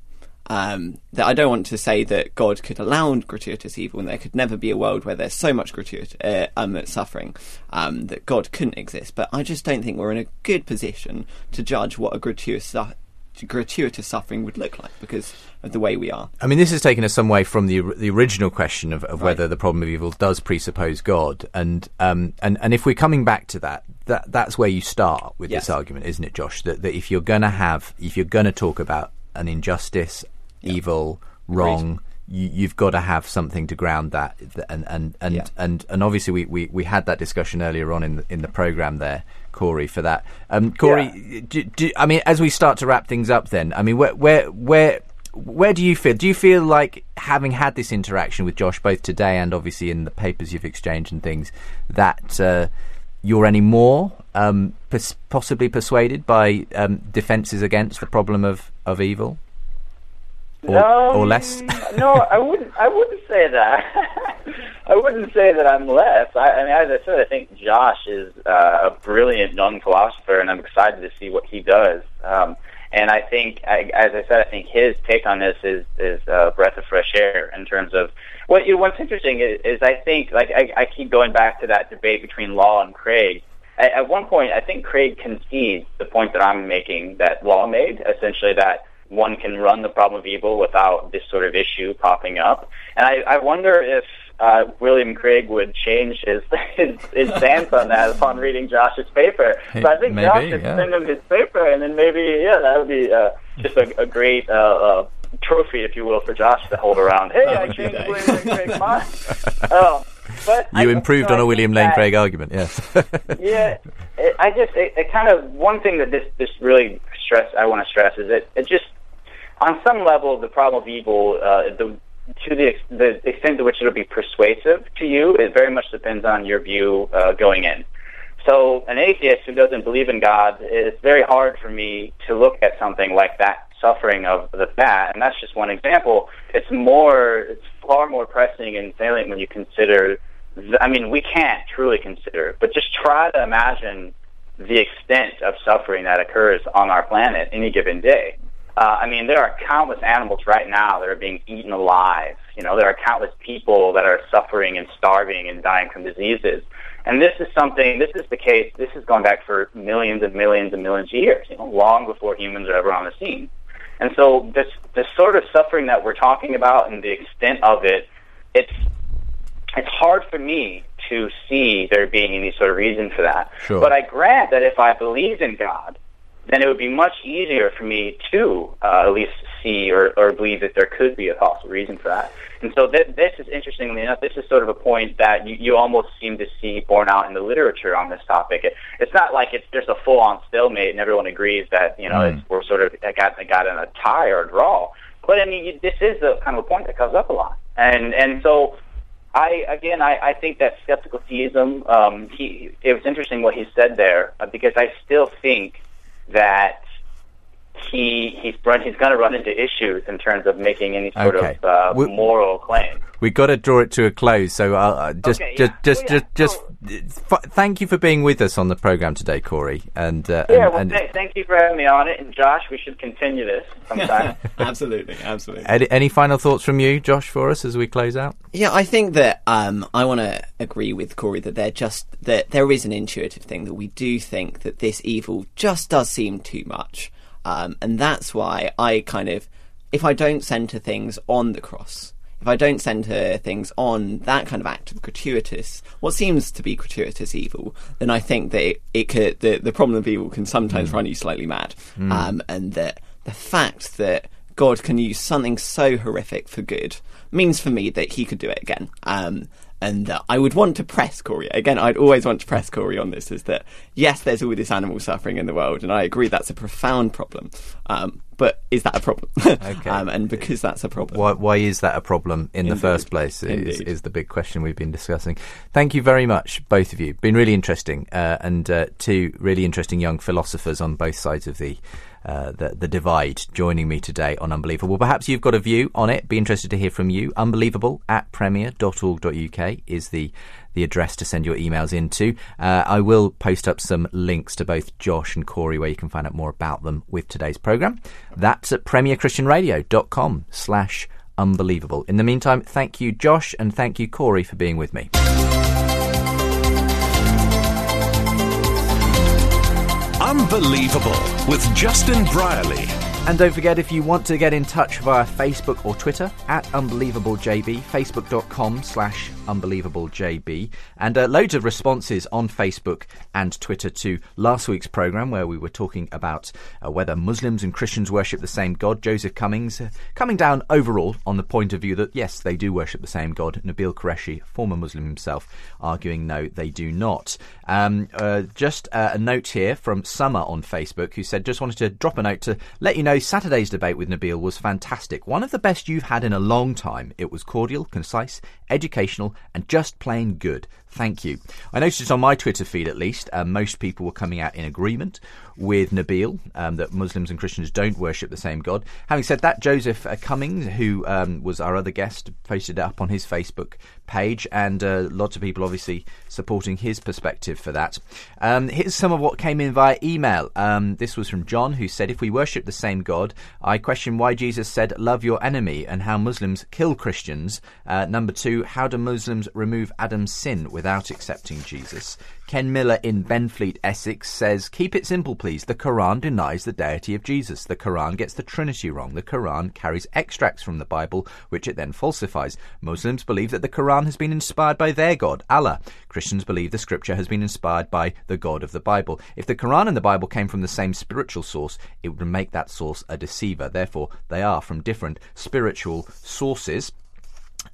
Um, that I don't want to say that God could allow gratuitous evil, and there could never be a world where there's so much gratuitous uh, um, suffering um, that God couldn't exist. But I just don't think we're in a good position to judge what a gratuitous su- gratuitous suffering would look like because of the way we are. I mean, this has taken us some way from the the original question of, of Right. whether the problem of evil does presuppose God, and um, and and if we're coming back to that, that that's where you start with Yes. this argument, isn't it, Josh? That that if you're going to have, if you're going to talk about an injustice, evil, wrong. You, you've got to have something to ground that, and and and Yeah. and, and obviously we, we, we had that discussion earlier on in the, in the program there, Cory, for that. Um, Cory, do, do, I mean, as we start to wrap things up, then I mean, where where where where do you feel? Do you feel like having had this interaction with Josh both today and obviously in the papers you've exchanged and things that uh, you're any more um, pers- possibly persuaded by um, defences against the problem of, of evil, or, or less? Um, no, I wouldn't. I wouldn't say that. I wouldn't say that I'm less. I, I mean, as I said, I think Josh is uh, a brilliant young philosopher, and I'm excited to see what he does. Um, and I think, I, as I said, I think his take on this is is a breath of fresh air in terms of what you know, what's interesting is, is I think like I, I keep going back to that debate between Law and Craig. At, at one point, I think Craig concedes the point that I'm making that Law made, essentially that one can run the problem of evil without this sort of issue popping up. And I, I wonder if uh, William Craig would change his, his his stance on that upon reading Josh's paper. But I think maybe, Josh should yeah. send him his paper, and then maybe yeah, that would be uh, just a, a great uh, uh, trophy, if you will, for Josh to hold around. Hey, I changed nice. William Lane Craig's mind. Oh, but You think, improved you on a William Lane that- Craig argument, yes. yeah, it, I just it, it kind of one thing that this this really stress I want to stress is that it just on some level the problem of evil uh, the to the the extent to which it'll be persuasive to you it very much depends on your view uh, going in. So an atheist who doesn't believe in God, it's very hard for me to look at something like that suffering of the that, and that's just one example. It's more, it's far more pressing and salient when you consider. th- I mean, we can't truly consider, but just try to imagine the extent of suffering that occurs on our planet any given day. Uh, I mean, there are countless animals right now that are being eaten alive. You know, there are countless people that are suffering and starving and dying from diseases. And this is something, this is the case, this has gone back for millions and millions and millions of years, you know, long before humans are ever on the scene. And so this, this sort of suffering that we're talking about and the extent of it, it's, it's hard for me to see there being any sort of reason for that. Sure. But I grant that if I believed in God, then it would be much easier for me to uh, at least see or, or believe that there could be a possible reason for that. And so th- this is interestingly enough, this is sort of a point that you, you almost seem to see borne out in the literature on this topic. It, it's not like it's there's a full-on stalemate and everyone agrees that you know Mm. it's, we're sort of got got in a tie or a draw. But I mean, you- this is a kind of a point that comes up a lot, and and so I again, I, I think that skeptical theism. Um, he, it was interesting what he said there uh, because I still think that he he's run, he's going to run into issues in terms of making any sort Okay. of uh, We- moral claim. We've got to draw it to a close. So I'll, uh, just, Okay, just, yeah. just, Well, yeah. just, just, f- thank you for being with us on the program today, Cory. And, uh, Yeah, and, well, and th- thank you for having me on it, and Josh, we should continue this sometime. absolutely, absolutely. any, any final thoughts from you, Josh, for us as we close out? Yeah, I think that um, I want to agree with Cory that there just that there is an intuitive thing that we do think that this evil just does seem too much, um, and that's why I kind of, if I don't centre things on the cross, if I don't centre things on that kind of act of gratuitous, what seems to be gratuitous evil, then I think that it, it could the the problem of evil can sometimes run you slightly mad, um, and that the fact that God can use something so horrific for good means for me that he could do it again. Um, and that I would want to press Cory again. I'd always want to press Cory on this: is that yes, there's all this animal suffering in the world, and I agree that's a profound problem. Um, but is that a problem? Okay. um, and because that's a problem, Why, why is that a problem in the first place? Is, is the big question we've been discussing. Thank you very much, both of you. Been really interesting, uh, and uh, two really interesting young philosophers on both sides of the. Uh, the, the divide joining me today on Unbelievable. Perhaps you've got a view on it. Be interested to hear from you. Unbelievable at premier.org.uk is the, the address to send your emails into. Uh, I will post up some links to both Josh and Cory where you can find out more about them with today's programme. That's at premierchristianradio.com slash unbelievable. In the meantime, thank you, Josh, and thank you, Cory, for being with me. Unbelievable with Justin Brierley. And don't forget, if you want to get in touch via Facebook or Twitter, at UnbelievableJB, facebook.com slash UnbelievableJB. And uh, loads of responses on Facebook and Twitter to last week's programme where we were talking about uh, whether Muslims and Christians worship the same God. Joseph Cummings uh, coming down overall on the point of view that, yes, they do worship the same God. Nabeel Qureshi, former Muslim himself, arguing no, they do not. Um, uh, just uh, a note here from Summer on Facebook who said, just wanted to drop a note to let you know Saturday's debate with Nabeel was fantastic. One of the best you've had in a long time. It was cordial, concise, educational, and just plain good. Thank you. I noticed on my Twitter feed, at least, uh, most people were coming out in agreement with Nabeel um, that Muslims and Christians don't worship the same God. Having said that, Joseph uh, Cummings, who um, was our other guest, posted it up on his Facebook page, and uh, lots of people obviously supporting his perspective for that. Um, here's some of what came in via email. Um, this was from John, who said, If we worship the same God, I question why Jesus said, Love your enemy, and how Muslims kill Christians. Uh, number two, how do Muslims remove Adam's sin without accepting Jesus? Ken Miller in Benfleet, Essex says, Keep it simple, please. The Quran denies the deity of Jesus. The Quran gets the Trinity wrong. The Quran carries extracts from the Bible, which it then falsifies. Muslims believe that the Quran has been inspired by their God, Allah. Christians believe the scripture has been inspired by the God of the Bible. If the Quran and the Bible came from the same spiritual source, it would make that source a deceiver. Therefore, they are from different spiritual sources.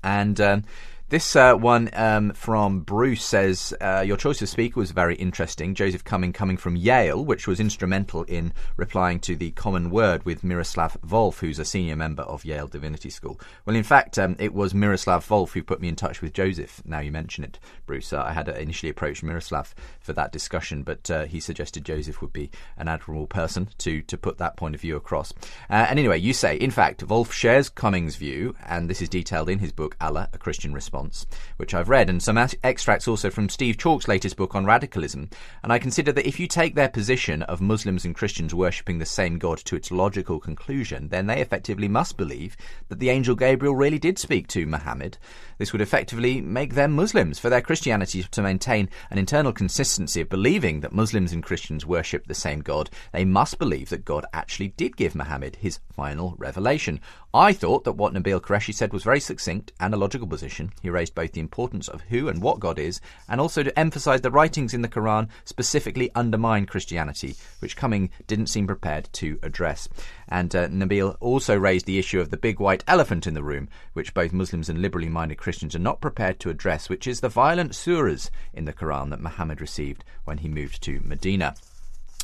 And. Um, this uh, one um, from Bruce says uh, your choice of speaker was very interesting. Joseph Cumming coming from Yale, which was instrumental in replying to the common word with Miroslav Volf, who's a senior member of Yale Divinity School. Well, in fact, um, it was Miroslav Volf who put me in touch with Joseph. Now you mention it, Bruce. Uh, I had initially approached Miroslav for that discussion, but uh, he suggested Joseph would be an admirable person to to put that point of view across. Uh, and anyway, you say, in fact, Volf shares Cumming's view, and this is detailed in his book Allah: A Christian Response response, which I've read, and some extracts also from Steve Chalke's latest book on radicalism. And I consider that if you take their position of Muslims and Christians worshipping the same God to its logical conclusion, then they effectively must believe that the angel Gabriel really did speak to Muhammad. This would effectively make them Muslims. For their Christianity to maintain an internal consistency of believing that Muslims and Christians worship the same God, they must believe that God actually did give Muhammad his final revelation. I thought that what Nabeel Qureshi said was very succinct and a logical position. He raised both the importance of who and what God is, and also to emphasize the writings in the Quran specifically undermine Christianity, which Cumming didn't seem prepared to address. And uh, Nabeel also raised the issue of the big white elephant in the room, which both Muslims and liberally minded Christians are not prepared to address, which is the violent surahs in the Quran that Muhammad received when he moved to Medina.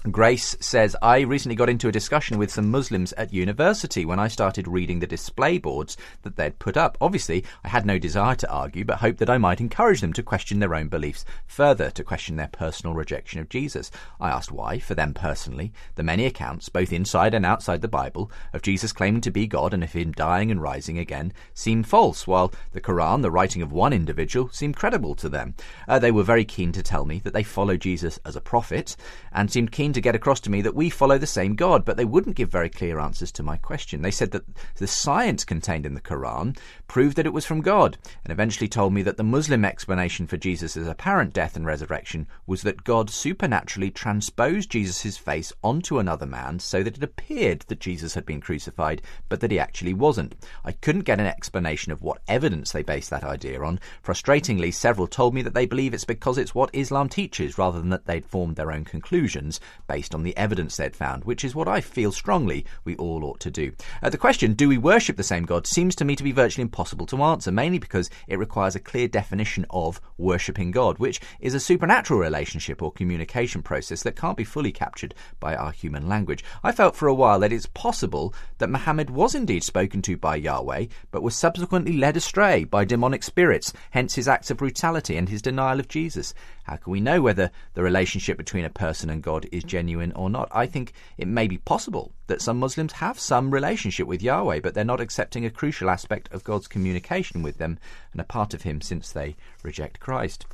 Grace says, I recently got into a discussion with some Muslims at university when I started reading the display boards that they'd put up. Obviously, I had no desire to argue, but hoped that I might encourage them to question their own beliefs further, to question their personal rejection of Jesus. I asked why, for them personally, the many accounts, both inside and outside the Bible, of Jesus claiming to be God and of him dying and rising again seemed false, while the Quran, the writing of one individual, seemed credible to them. Uh, they were very keen to tell me that they follow Jesus as a prophet and seemed keen to get across to me that we follow the same God, but they wouldn't give very clear answers to my question. They said that the science contained in the Quran proved that it was from God, and eventually told me that the Muslim explanation for Jesus' apparent death and resurrection was that God supernaturally transposed Jesus' face onto another man so that it appeared that Jesus had been crucified, but that he actually wasn't. I couldn't get an explanation of what evidence they based that idea on. Frustratingly, several told me that they believe it's because it's what Islam teaches rather than that they'd formed their own conclusions based on the evidence they'd found, which is what I feel strongly we all ought to do. Uh, the question, do we worship the same God, seems to me to be virtually impossible to answer, mainly because it requires a clear definition of worshipping God, which is a supernatural relationship or communication process that can't be fully captured by our human language. I felt for a while that it's possible that Muhammad was indeed spoken to by Yahweh, but was subsequently led astray by demonic spirits, hence his acts of brutality and his denial of Jesus. How can we know whether the relationship between a person and God is genuine or not? I think it may be possible that some Muslims have some relationship with Yahweh, but they're not accepting a crucial aspect of God's communication with them and a part of Him since they reject Christ.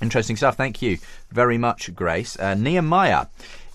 Interesting stuff. Thank you very much, Grace. Uh, Nehemiah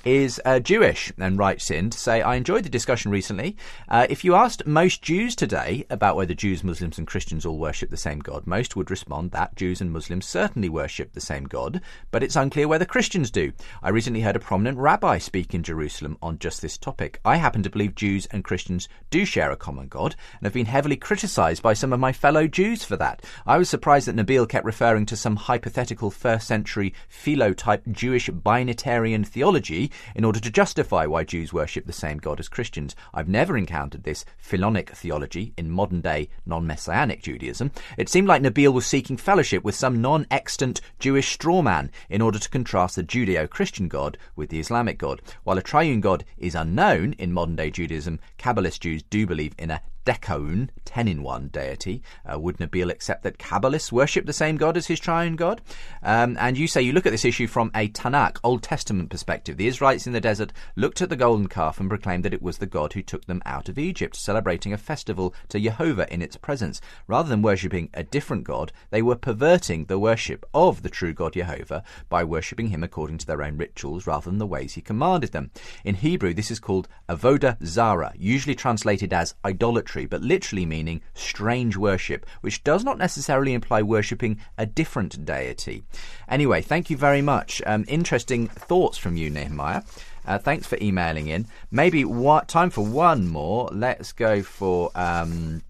is uh, Jewish and writes in to say, I enjoyed the discussion recently. Uh, if you asked most Jews today about whether Jews, Muslims, and Christians all worship the same God, most would respond that Jews and Muslims certainly worship the same God, but it's unclear whether Christians do. I recently heard a prominent rabbi speak in Jerusalem on just this topic. I happen to believe Jews and Christians do share a common God and have been heavily criticized by some of my fellow Jews for that. I was surprised that Nabeel kept referring to some hypothetical first century philo type Jewish binitarian theology in order to justify why Jews worship the same God as Christians. I've never encountered this philonic theology in modern day non messianic Judaism. It seemed like Nabeel was seeking fellowship with some non extant Jewish strawman in order to contrast the Judeo Christian God with the Islamic God. While a triune God is unknown in modern day Judaism, Kabbalist Jews do believe in a decaun, ten in one deity. Uh, would Nabeel accept that Kabbalists worship the same God as his triune God? Um, and you say you look at this issue from a Tanakh, Old Testament perspective. The Israelites in the desert looked at the golden calf and proclaimed that it was the God who took them out of Egypt, celebrating a festival to Jehovah in its presence. Rather than worshipping a different God, they were perverting the worship of the true God Jehovah by worshipping him according to their own rituals rather than the ways he commanded them. In Hebrew, this is called avoda zara, usually translated as idolatry idolatry, but literally meaning strange worship, which does not necessarily imply worshipping a different deity. Anyway, thank you very much. Um, interesting thoughts from you, Nehemiah. Uh, thanks for emailing in. Maybe what time for one more. Let's go for. Um,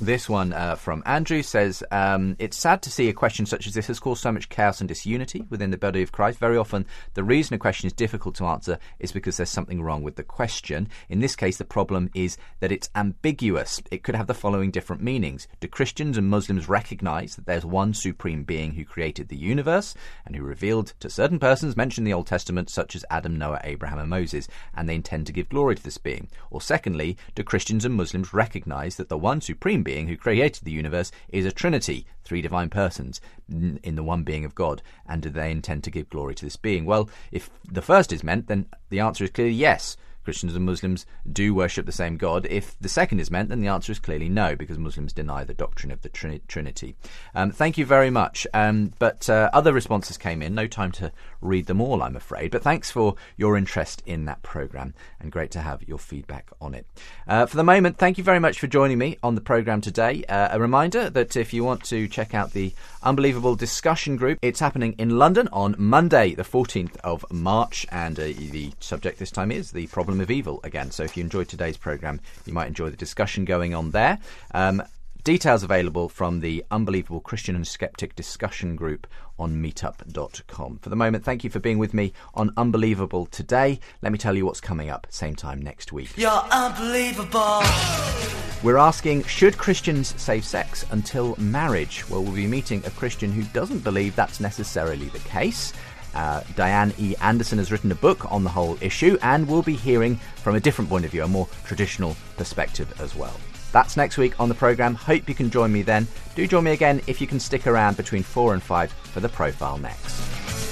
this one uh, from Andrew says, um, It's sad to see a question such as this has caused so much chaos and disunity within the body of Christ. Very often, the reason a question is difficult to answer is because there's something wrong with the question. In this case, the problem is that it's ambiguous. It could have the following different meanings. Do Christians and Muslims recognize that there's one supreme being who created the universe and who revealed to certain persons mentioned in the Old Testament, such as Adam, Noah, Abraham, and Moses, and they intend to give glory to this being? Or secondly, do Christians and Muslims recognize that the one supreme being who created the universe is a trinity, three divine persons in the one being of God, and do they intend to give glory to this being? Well, if the first is meant, then the answer is clearly yes. Christians and Muslims do worship the same God. If the second is meant, then the answer is clearly no, because Muslims deny the doctrine of the Trin- Trinity. Um, thank you very much. Um, but uh, other responses came in. No time to read them all, I'm afraid. But thanks for your interest in that programme, and great to have your feedback on it. Uh, for the moment, thank you very much for joining me on the programme today. Uh, a reminder that if you want to check out the Unbelievable discussion group, it's happening in London on Monday, the 14th of March, and uh, the subject this time is the problem of Evil again. So if you enjoyed today's programme, you might enjoy the discussion going on there. Um, details available from the Unbelievable Christian and Skeptic discussion group on meetup.com. For the moment, thank you for being with me on Unbelievable today. Let me tell you what's coming up same time next week. You're unbelievable. We're asking Should Christians save sex until marriage? Well, we'll be meeting a Christian who doesn't believe that's necessarily the case. Uh, Dianna E. Anderson has written a book on the whole issue, and we'll be hearing from a different point of view, a more traditional perspective as well. That's next week on the programme. Hope you can join me then. Do join me again if you can stick around between 4 and 5 for the profile next.